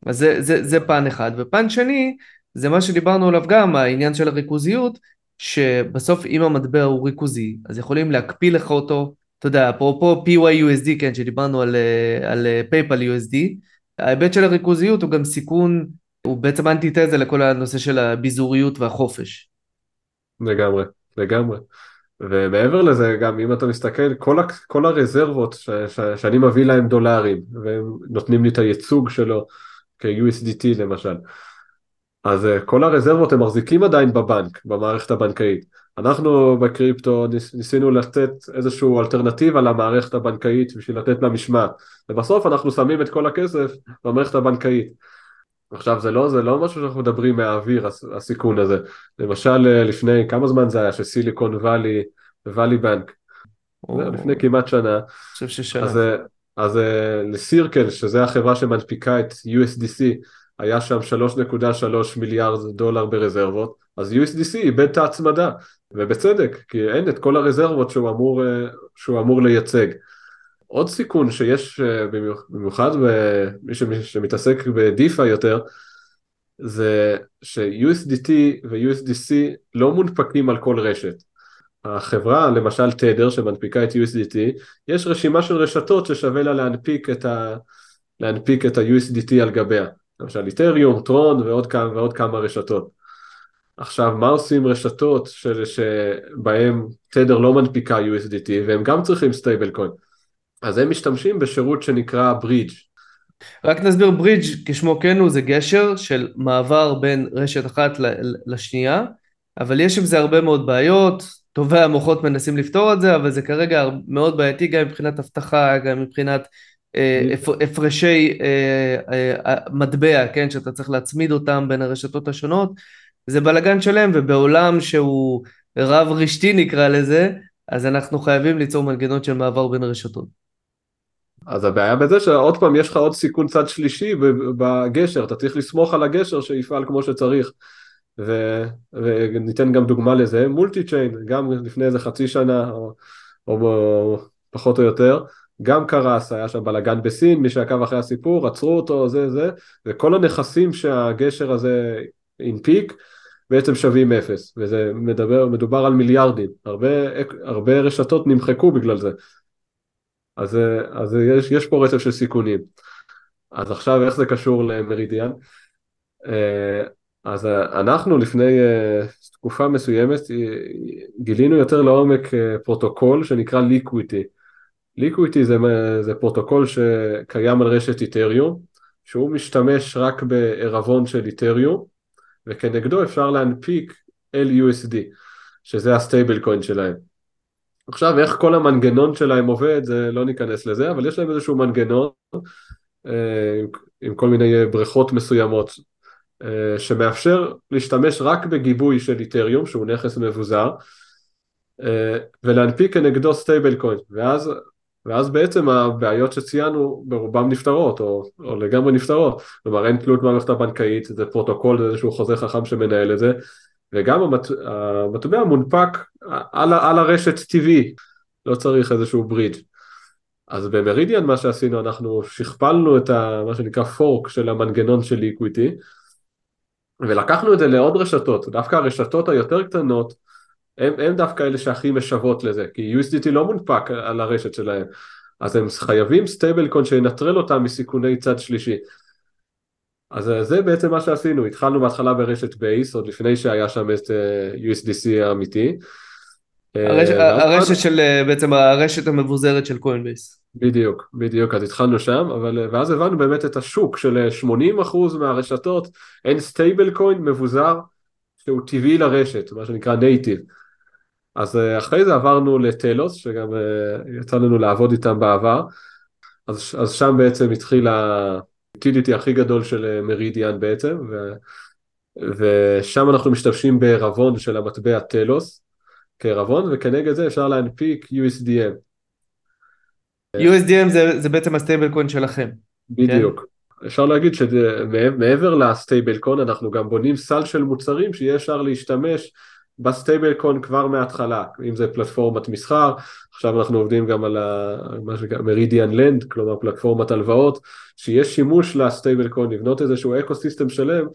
אז זה, זה, זה פן אחד. ופן שני, זה מה שדיברנו עליו גם, העניין של הריכוזיות, שבסוף אם המטבע הוא ריכוזי, אז יכולים להקפיא לך אותו, אתה יודע, אפרופו PYUSD, כן, שדיברנו על, על PayPal USD, ההיבט של הריכוזיות הוא גם סיכון, הוא בעצם אנטיתזה לכל הנושא של הביזוריות והחופש. לגמרי, לגמרי. ומעבר לזה גם אם אתה מסתכל כל, ה, כל הרזרבות ש, ש, שאני מביא להם דולרים והם נותנים לי את הייצוג שלו כ-USDT למשל אז אה, כל הרזרבות הם מחזיקים עדיין בבנק במערכת הבנקאית אנחנו בקריפטו ניס, ניסינו לתת איזושהי אלטרנטיבה למערכת הבנקאית בשביל לתת לה משמעת. ובסוף אנחנו שמים את כל הכסף במערכת הבנקאית. עכשיו זה לא, זה לא משהו שאנחנו מדברים מהאוויר הסיכון הזה, למשל אה, לפני כמה זמן זה היה שסיליקון וואלי, וואלי בנק. לפני כמעט שנה, אני חושב ששנה, אז, אה, אז אה, לסירקל שזה החברה שמנפיקה את USDC היה שם 3.3 מיליארד דולר ברזרבות, אז USDC איבד את ההצמדה, ובצדק, כי אין את כל הרזרבות שהוא אמור, שהוא אמור לייצג. עוד סיכון שיש אה, במיוחד במי שמתעסק בדיפה יותר, זה ש-USDT ו-USDC לא מונפקים על כל רשת. החברה, למשל תדר שמנפיקה את USDT, יש רשימה של רשתות ששווה לה להנפיק את, ה... להנפיק את ה-USDT על גביה. למשל Ethereum, Tron ועוד כמה, ועוד כמה רשתות. עכשיו, מה עושים רשתות של... שבהם Tether לא מנפיקה USDT והם גם צריכים stablecoin? אז הם משתמשים בשירות שנקרא ברידג'. רק נסביר ברידג' כשמו כן הוא זה גשר של מעבר בין רשת אחת לשנייה, אבל יש עם זה הרבה מאוד בעיות, טובי המוחות מנסים לפתור את זה, אבל זה כרגע מאוד בעייתי גם מבחינת אבטחה, גם מבחינת אה, הפרשי אה, אה, מטבע, כן, שאתה צריך להצמיד אותם בין הרשתות השונות, זה בלאגן שלם, ובעולם שהוא רב רשתי נקרא לזה, אז אנחנו חייבים ליצור מנגנון של מעבר בין רשתות. אז הבעיה בזה שעוד פעם יש לך עוד סיכון צד שלישי בגשר, אתה צריך לסמוך על הגשר שיפעל כמו שצריך. ו, וניתן גם דוגמה לזה, מולטי צ'יין, גם לפני איזה חצי שנה או, או, או פחות או יותר, גם קרס, היה שם בלאגן בסין, מי שעקב אחרי הסיפור, עצרו אותו, זה זה, וכל הנכסים שהגשר הזה הנפיק, בעצם שווים אפס, וזה מדבר, מדובר על מיליארדים, הרבה, הרבה רשתות נמחקו בגלל זה. אז, אז יש, יש פה רצף של סיכונים. אז עכשיו איך זה קשור למרידיאן? אה, אז אנחנו לפני אה, תקופה מסוימת גילינו יותר לעומק פרוטוקול שנקרא Liquity. Liquity זה, זה פרוטוקול שקיים על רשת Ethereum, שהוא משתמש רק בעירבון של Ethereum, וכנגדו אפשר להנפיק LUSD, שזה ה stablecoin שלהם. עכשיו איך כל המנגנון שלהם עובד, זה לא ניכנס לזה, אבל יש להם איזשהו מנגנון אה, עם כל מיני בריכות מסוימות אה, שמאפשר להשתמש רק בגיבוי של Ethereum, שהוא נכס מבוזר, אה, ולהנפיק כנגדו stablecoin, ואז ואז בעצם הבעיות שציינו ברובם נפתרות או, או לגמרי נפתרות, כלומר אין תלות במערכת הבנקאית, זה פרוטוקול, זה איזשהו חוזה חכם שמנהל את זה, וגם המת, המטבע מונפק על, על הרשת native, לא צריך איזשהו ברידג'. אז ב Meridian מה שעשינו, אנחנו שכפלנו את ה, מה שנקרא fork של המנגנון של איקוויטי, ולקחנו את זה לעוד רשתות, דווקא הרשתות היותר קטנות, הם, הם דווקא אלה שהכי משוועות לזה, כי USDT לא מונפק על הרשת שלהם, אז הם חייבים stablecoin שינטרל אותם מסיכוני צד שלישי. אז זה בעצם מה שעשינו, התחלנו בהתחלה ברשת Base, עוד לפני שהיה שם את אה, USDC האמיתי. הרשת, אה, הרשת של, אה, בעצם הרשת המבוזרת של Coinbase. בדיוק, בדיוק, אז התחלנו שם, אבל ואז הבנו באמת את השוק של 80% מהרשתות, אין stablecoin מבוזר שהוא טבעי לרשת, מה שנקרא native. אז אה, אחרי זה עברנו ל Telos, שגם אה, יצא לנו לעבוד איתם בעבר, אז, אז שם בעצם התחיל ה utility הכי גדול של Meridian בעצם, ו, ושם אנחנו משתמשים בערבון של המטבע Telos כערבון, וכנגד זה אפשר להנפיק USDM. USDM זה, זה בעצם ה stablecoin שלכם. בדיוק. כן? אפשר להגיד שמעבר ל stablecoin אנחנו גם בונים סל של מוצרים שיהיה אפשר להשתמש ב stablecoin כבר מההתחלה, אם זה פלטפורמת מסחר, עכשיו אנחנו עובדים גם על מה שנקרא Meridian Lend, כלומר פלטפורמת הלוואות, שיש שימוש ל stablecoin, לבנות איזשהו ecosystem שלם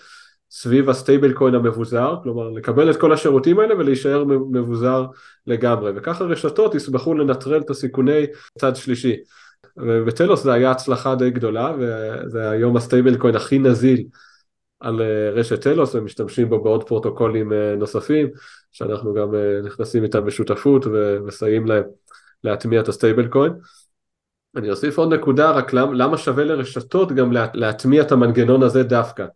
סביב ה stablecoin המבוזר, כלומר לקבל את כל השירותים האלה ולהישאר מבוזר לגמרי, וככה רשתות יסמכו לנטרל את הסיכוני צד שלישי. וב Telos זה היה הצלחה די גדולה, וזה היום ה stablecoin הכי נזיל על אה, רשת Telos ומשתמשים בו בעוד פרוטוקולים אה, נוספים שאנחנו גם אה, נכנסים איתם בשותפות ומסייעים להם להטמיע את ה stablecoin. אני אוסיף עוד נקודה רק למה, למה שווה לרשתות גם להטמיע את המנגנון הזה דווקא.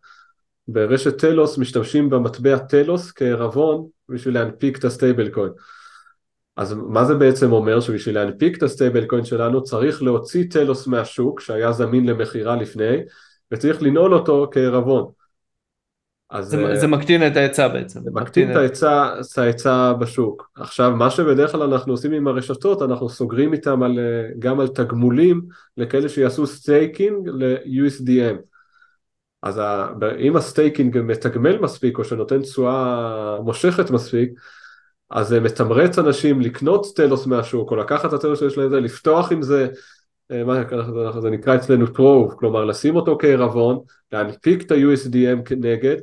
ברשת Telos משתמשים במטבע Telos כערבון בשביל להנפיק את ה stablecoin. אז מה זה בעצם אומר? שבשביל להנפיק את ה stablecoin שלנו צריך להוציא Telos מהשוק שהיה זמין למכירה לפני וצריך לנעול אותו כערבון. אז זה, אה, זה מקטין את ההיצע בעצם. זה מקטין את ההיצע, את ההיצע בשוק. עכשיו, מה שבדרך כלל אנחנו עושים עם הרשתות, אנחנו סוגרים איתם על, אה, גם על תגמולים לכאלה שיעשו staking ל-USDM. אז ה, אם ה staking מתגמל מספיק או שנותן תשואה מושכת מספיק, אז זה מתמרץ אנשים לקנות טלוס מהשוק או לקחת את הטלוס שיש להם לפתוח עם זה, אה, מה זה נקרא אצלנו טרוב, כלומר לשים אותו כערבון, להנפיק את ה-USDM כנגד,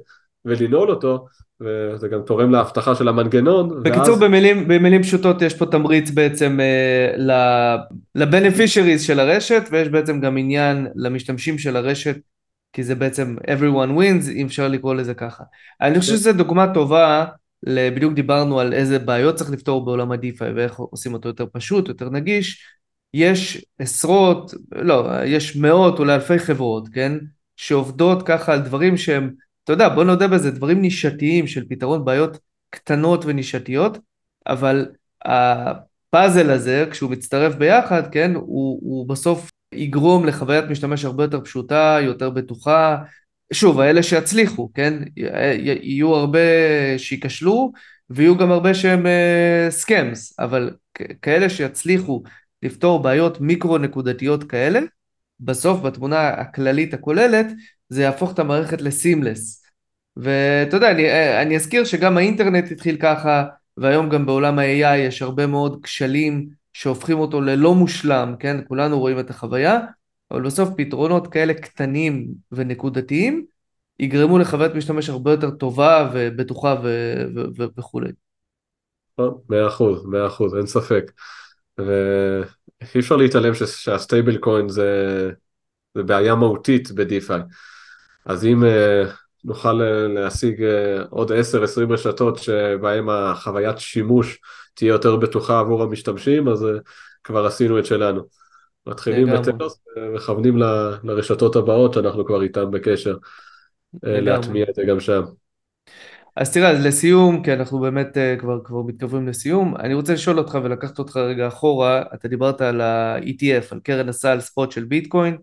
ולנעול אותו, וזה גם תורם להבטחה של המנגנון. בקיצור, ואז... במילים, במילים פשוטות יש פה תמריץ בעצם אה, לבנפישריז של הרשת, ויש בעצם גם עניין למשתמשים של הרשת, כי זה בעצם everyone wins, אם אפשר לקרוא לזה ככה. אני חושב כן. שזו דוגמה טובה, בדיוק דיברנו על איזה בעיות צריך לפתור בעולם ה-DeFi ואיך עושים אותו יותר פשוט, יותר נגיש. יש עשרות, לא, יש מאות, אולי אלפי חברות, כן? שעובדות ככה על דברים שהם אתה יודע, בוא נודה בזה, דברים נישתיים של פתרון בעיות קטנות ונישתיות, אבל הפאזל הזה, כשהוא מצטרף ביחד, כן, הוא, הוא בסוף יגרום לחוויית משתמש הרבה יותר פשוטה, יותר בטוחה. שוב, האלה שיצליחו, כן, יהיו הרבה שייכשלו, ויהיו גם הרבה שהם סקאמס, uh, אבל כאלה שיצליחו לפתור בעיות מיקרו-נקודתיות כאלה, בסוף בתמונה הכללית הכוללת זה יהפוך את המערכת לסימלס. ואתה יודע, אני, אני אזכיר שגם האינטרנט התחיל ככה, והיום גם בעולם ה-AI יש הרבה מאוד כשלים שהופכים אותו ללא מושלם, כן? כולנו רואים את החוויה, אבל בסוף פתרונות כאלה קטנים ונקודתיים יגרמו לחוויית משתמש הרבה יותר טובה ובטוחה ו- ו- וכולי. מאה אחוז, מאה אחוז, אין ספק. ו... אי אפשר להתעלם שהסטייבל קוין זה, זה בעיה מהותית בדיפיי. אז אם uh, נוכל להשיג uh, עוד 10-20 רשתות שבהן החוויית שימוש תהיה יותר בטוחה עבור המשתמשים, אז uh, כבר עשינו את שלנו. מתחילים בטלוס ומכוונים ל, לרשתות הבאות שאנחנו כבר איתן בקשר, לגמרי. להטמיע את זה גם שם. אז תראה, אז לסיום, כי אנחנו באמת uh, כבר, כבר מתקרבים לסיום, אני רוצה לשאול אותך ולקחת אותך רגע אחורה, אתה דיברת על ה-ETF, על קרן הסל ספוט של ביטקוין,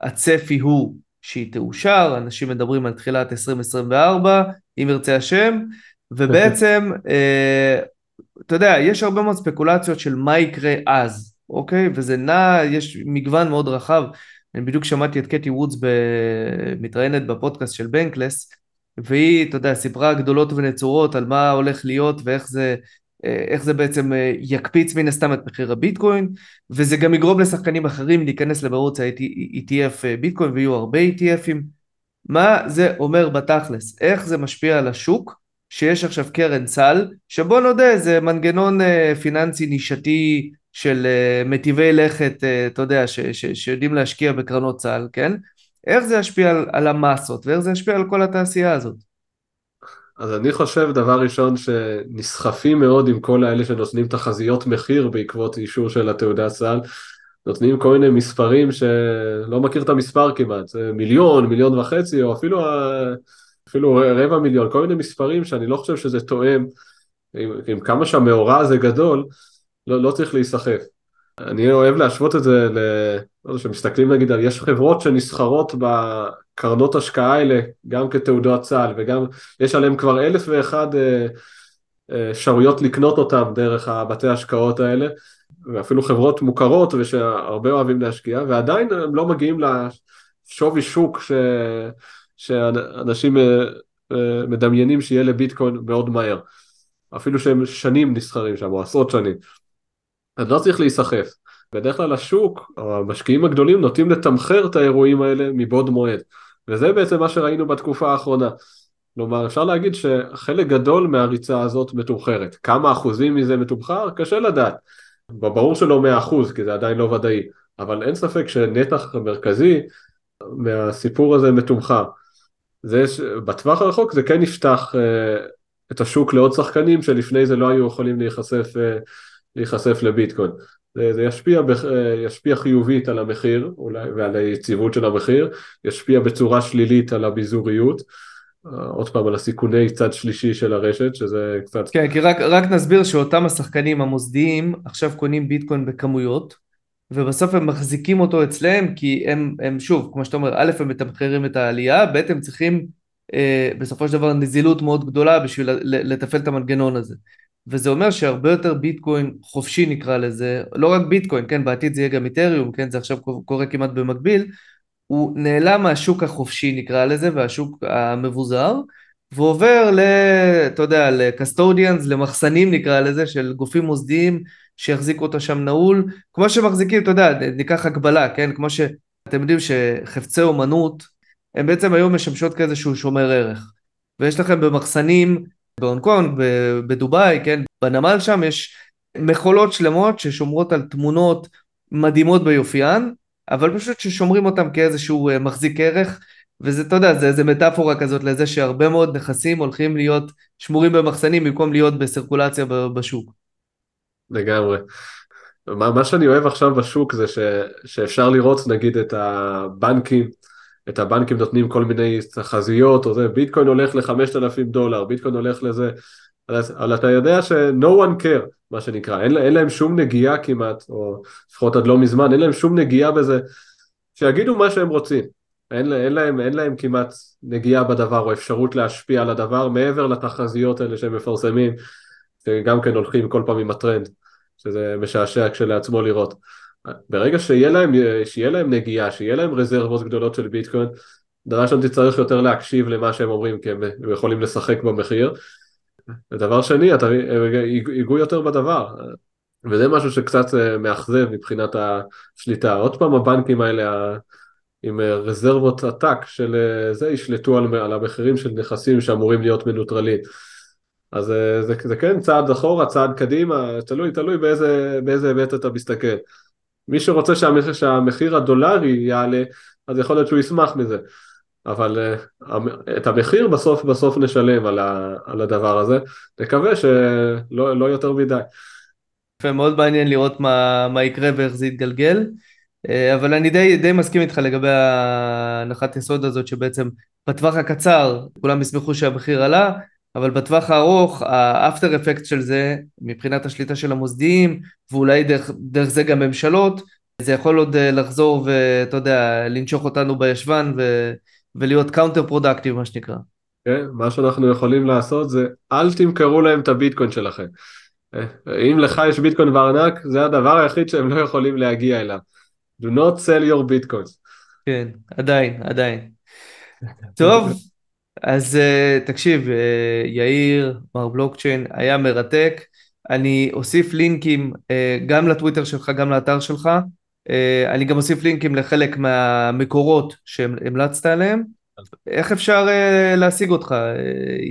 הצפי הוא שהיא תאושר, אנשים מדברים על תחילת 2024, אם ירצה השם, ובעצם, uh, אתה יודע, יש הרבה מאוד ספקולציות של מה יקרה אז, אוקיי? וזה נע, יש מגוון מאוד רחב. אני בדיוק שמעתי את קטי וודס מתראיינת בפודקאסט של בנקלס, והיא, אתה יודע, סיפרה גדולות ונצורות על מה הולך להיות ואיך זה, איך זה בעצם אה, יקפיץ מן הסתם את מחיר הביטקוין, וזה גם יגרום לשחקנים אחרים להיכנס לברוץ ה-ETF אה, ביטקוין, ויהיו הרבה ETFים. מה זה אומר בתכלס? איך זה משפיע על השוק שיש עכשיו קרן סל, שבוא נודה, זה מנגנון אה, פיננסי נישתי של מטיבי לכת, אתה יודע, ש- ש- שיודעים להשקיע בקרנות סל, כן? איך זה ישפיע על, על המסות ואיך זה ישפיע על כל התעשייה הזאת? אז אני חושב דבר ראשון שנסחפים מאוד עם כל האלה שנותנים תחזיות מחיר בעקבות אישור של התעודת סל, נותנים כל מיני מספרים שלא מכיר את המספר כמעט, מיליון, מיליון וחצי או אפילו, אפילו רבע מיליון, כל מיני מספרים שאני לא חושב שזה תואם, עם, עם כמה שהמאורע הזה גדול, לא, לא צריך להיסחף. אני אוהב להשוות את זה ל... לא יודע, שמסתכלים נגיד על, יש חברות שנסחרות בקרנות השקעה האלה, גם כתעודות צה"ל, וגם יש עליהם כבר אלף ואחד אה, אה, אפשרויות לקנות אותם דרך הבתי השקעות האלה, ואפילו חברות מוכרות ושהרבה אוהבים להשקיע, ועדיין הם לא מגיעים לשווי שוק ש... שאנשים אה, מדמיינים שיהיה לביטקוין מאוד מהר. אפילו שהם שנים נסחרים שם, או עשרות שנים. אז לא צריך להיסחף. בדרך כלל השוק, המשקיעים הגדולים נוטים לתמחר את האירועים האלה מבעוד מועד. וזה בעצם מה שראינו בתקופה האחרונה. כלומר, אפשר להגיד שחלק גדול מהריצה הזאת מתומחרת. כמה אחוזים מזה מתומחר? קשה לדעת. ברור שלא 100% כי זה עדיין לא ודאי, אבל אין ספק שנתח מרכזי מהסיפור הזה מתומחר. זה, בטווח הרחוק זה כן יפתח uh, את השוק לעוד שחקנים שלפני זה לא היו יכולים להיחשף uh, להיחשף לביטקוין. זה, זה ישפיע, ישפיע חיובית על המחיר אולי ועל היציבות של המחיר, ישפיע בצורה שלילית על הביזוריות, אה, עוד פעם על הסיכוני צד שלישי של הרשת שזה קצת... כן כי רק, רק נסביר שאותם השחקנים המוסדיים עכשיו קונים ביטקוין בכמויות ובסוף הם מחזיקים אותו אצלם כי הם, הם שוב כמו שאתה אומר א' הם מתמחרים את העלייה ב' הם צריכים אה, בסופו של דבר נזילות מאוד גדולה בשביל לתפעל את המנגנון הזה וזה אומר שהרבה יותר ביטקוין חופשי נקרא לזה, לא רק ביטקוין, כן, בעתיד זה יהיה גם איתריום, כן, זה עכשיו קורה כמעט במקביל, הוא נעלם מהשוק החופשי נקרא לזה, והשוק המבוזר, ועובר ל... אתה יודע, לקסטודיאנס, למחסנים נקרא לזה, של גופים מוסדיים שיחזיקו אותו שם נעול, כמו שמחזיקים, אתה יודע, ניקח הקבלה, כן, כמו שאתם יודעים שחפצי אומנות, הם בעצם היום משמשות כאיזשהו שומר ערך, ויש לכם במחסנים בהונג קונג, בדובאי, כן, בנמל שם יש מכולות שלמות ששומרות על תמונות מדהימות ביופיין, אבל פשוט ששומרים אותם כאיזשהו אה, מחזיק ערך, וזה, אתה יודע, זה, זה מטאפורה כזאת לזה שהרבה מאוד נכסים הולכים להיות שמורים במחסנים במקום להיות בסירקולציה בשוק. לגמרי. מה, מה שאני אוהב עכשיו בשוק זה ש, שאפשר לראות נגיד את הבנקים את הבנקים נותנים כל מיני תחזיות, או זה, ביטקוין הולך ל-5,000 דולר, ביטקוין הולך לזה, אבל אתה יודע ש-no one care, מה שנקרא, אין, אין להם שום נגיעה כמעט, או לפחות עד לא מזמן, אין להם שום נגיעה בזה, שיגידו מה שהם רוצים, אין, אין, להם, אין להם כמעט נגיעה בדבר, או אפשרות להשפיע על הדבר, מעבר לתחזיות האלה שהם מפרסמים, שגם כן הולכים כל פעם עם הטרנד, שזה משעשע כשלעצמו לראות. ברגע שיהיה להם, שיהיה להם נגיעה, שיהיה להם רזרבות גדולות של ביטקוין, דבר ראשון תצטרך יותר להקשיב למה שהם אומרים כי הם, הם יכולים לשחק במחיר. ודבר שני, אתה, הם ייגעו יותר בדבר. וזה משהו שקצת אה, מאכזב מבחינת השליטה. עוד פעם הבנקים האלה עם אה, רזרבות עתק של אה, זה ישלטו על, על המחירים של נכסים שאמורים להיות מנוטרלים. אז זה, זה כן צעד אחורה, צעד קדימה, תלוי, תלוי באיזה היבט אתה מסתכל. מי שרוצה שהמחיר, שהמחיר הדולרי יעלה, אז יכול להיות שהוא ישמח מזה. אבל uh, את המחיר בסוף בסוף נשלם על, ה, על הדבר הזה, נקווה שלא לא יותר מדי. יפה, מאוד מעניין לראות מה, מה יקרה ואיך זה יתגלגל, uh, אבל אני די, די מסכים איתך לגבי ההנחת יסוד הזאת שבעצם בטווח הקצר כולם ישמחו שהמחיר עלה, אבל בטווח הארוך ה after effect של זה מבחינת השליטה של המוסדיים ואולי דרך, דרך זה גם ממשלות זה יכול עוד אה, לחזור ואתה יודע לנשוך אותנו בישבן ו, ולהיות counter productive מה שנקרא. כן, מה שאנחנו יכולים לעשות זה אל תמכרו להם את הביטקוין שלכם. אה, אם לך יש ביטקוין בארנק זה הדבר היחיד שהם לא יכולים להגיע אליו. do not sell your bitcoins. כן, עדיין, עדיין. טוב, אז uh, תקשיב, uh, יאיר, מר בלוקצ'יין, היה מרתק. אני אוסיף לינקים uh, גם לטוויטר שלך, גם לאתר שלך. אני גם אוסיף לינקים לחלק מהמקורות שהמלצת עליהם. איך אפשר uh, להשיג אותך?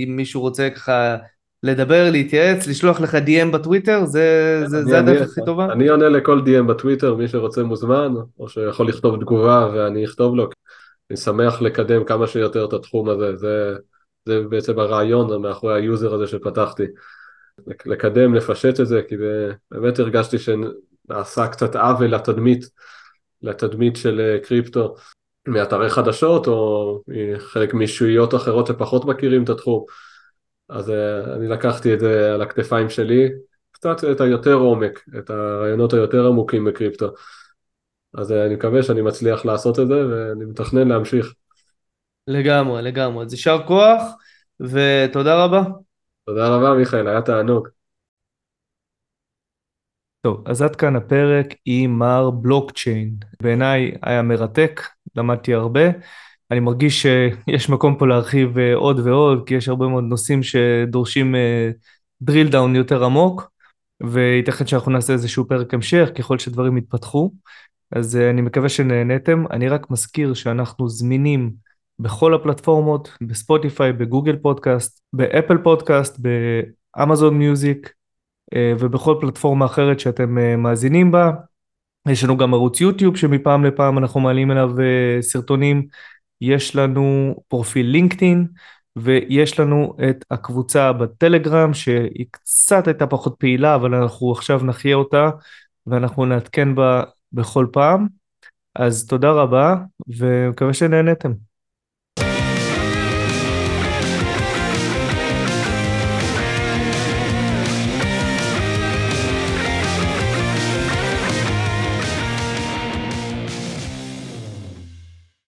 אם מישהו רוצה ככה לדבר, להתייעץ, לשלוח לך DM בטוויטר, זה, זה, זה הדרך הכי טובה? אני עונה לכל DM בטוויטר, מי שרוצה מוזמן, או שיכול לכתוב תגובה ואני אכתוב לו. אני שמח לקדם כמה שיותר את התחום הזה, זה, זה בעצם הרעיון מאחורי ה user הזה שפתחתי. לקדם, לפשט את זה, כי באמת הרגשתי שנעשה קצת עוול לתדמית, לתדמית של אה, קריפטו מאתרי חדשות, או חלק מישויות אחרות שפחות מכירים את התחום. אז אה, אני לקחתי את זה על הכתפיים שלי, קצת את היותר עומק, את הרעיונות היותר עמוקים בקריפטו. אז אה, אני מקווה שאני מצליח לעשות את זה ואני מתכנן להמשיך. לגמרי, לגמרי. אז יישר כוח ותודה רבה. תודה רבה מיכאל, היה תענוג. טוב, אז עד כאן הפרק עם מר בלוקצ'יין. בעיניי היה מרתק, למדתי הרבה. אני מרגיש שיש מקום פה להרחיב אה, עוד ועוד, כי יש הרבה מאוד נושאים שדורשים drill אה, down יותר עמוק, וייתכן שאנחנו נעשה איזשהו פרק המשך ככל שדברים יתפתחו. אז אה, אני מקווה שנהניתם. אני רק מזכיר שאנחנו זמינים בכל הפלטפורמות, בספוטיפיי, בגוגל פודקאסט, באפל פודקאסט, באמזון מיוזיק uh, ובכל פלטפורמה אחרת שאתם uh, מאזינים בה. יש לנו גם ערוץ יוטיוב שמפעם לפעם אנחנו מעלים אליו סרטונים. יש לנו פרופיל לינקדאין ויש לנו את הקבוצה בטלגרם שהיא קצת הייתה פחות פעילה אבל אנחנו עכשיו נחיה אותה ואנחנו נעדכן בה בכל פעם. אז תודה רבה ומקווה שנהנתם.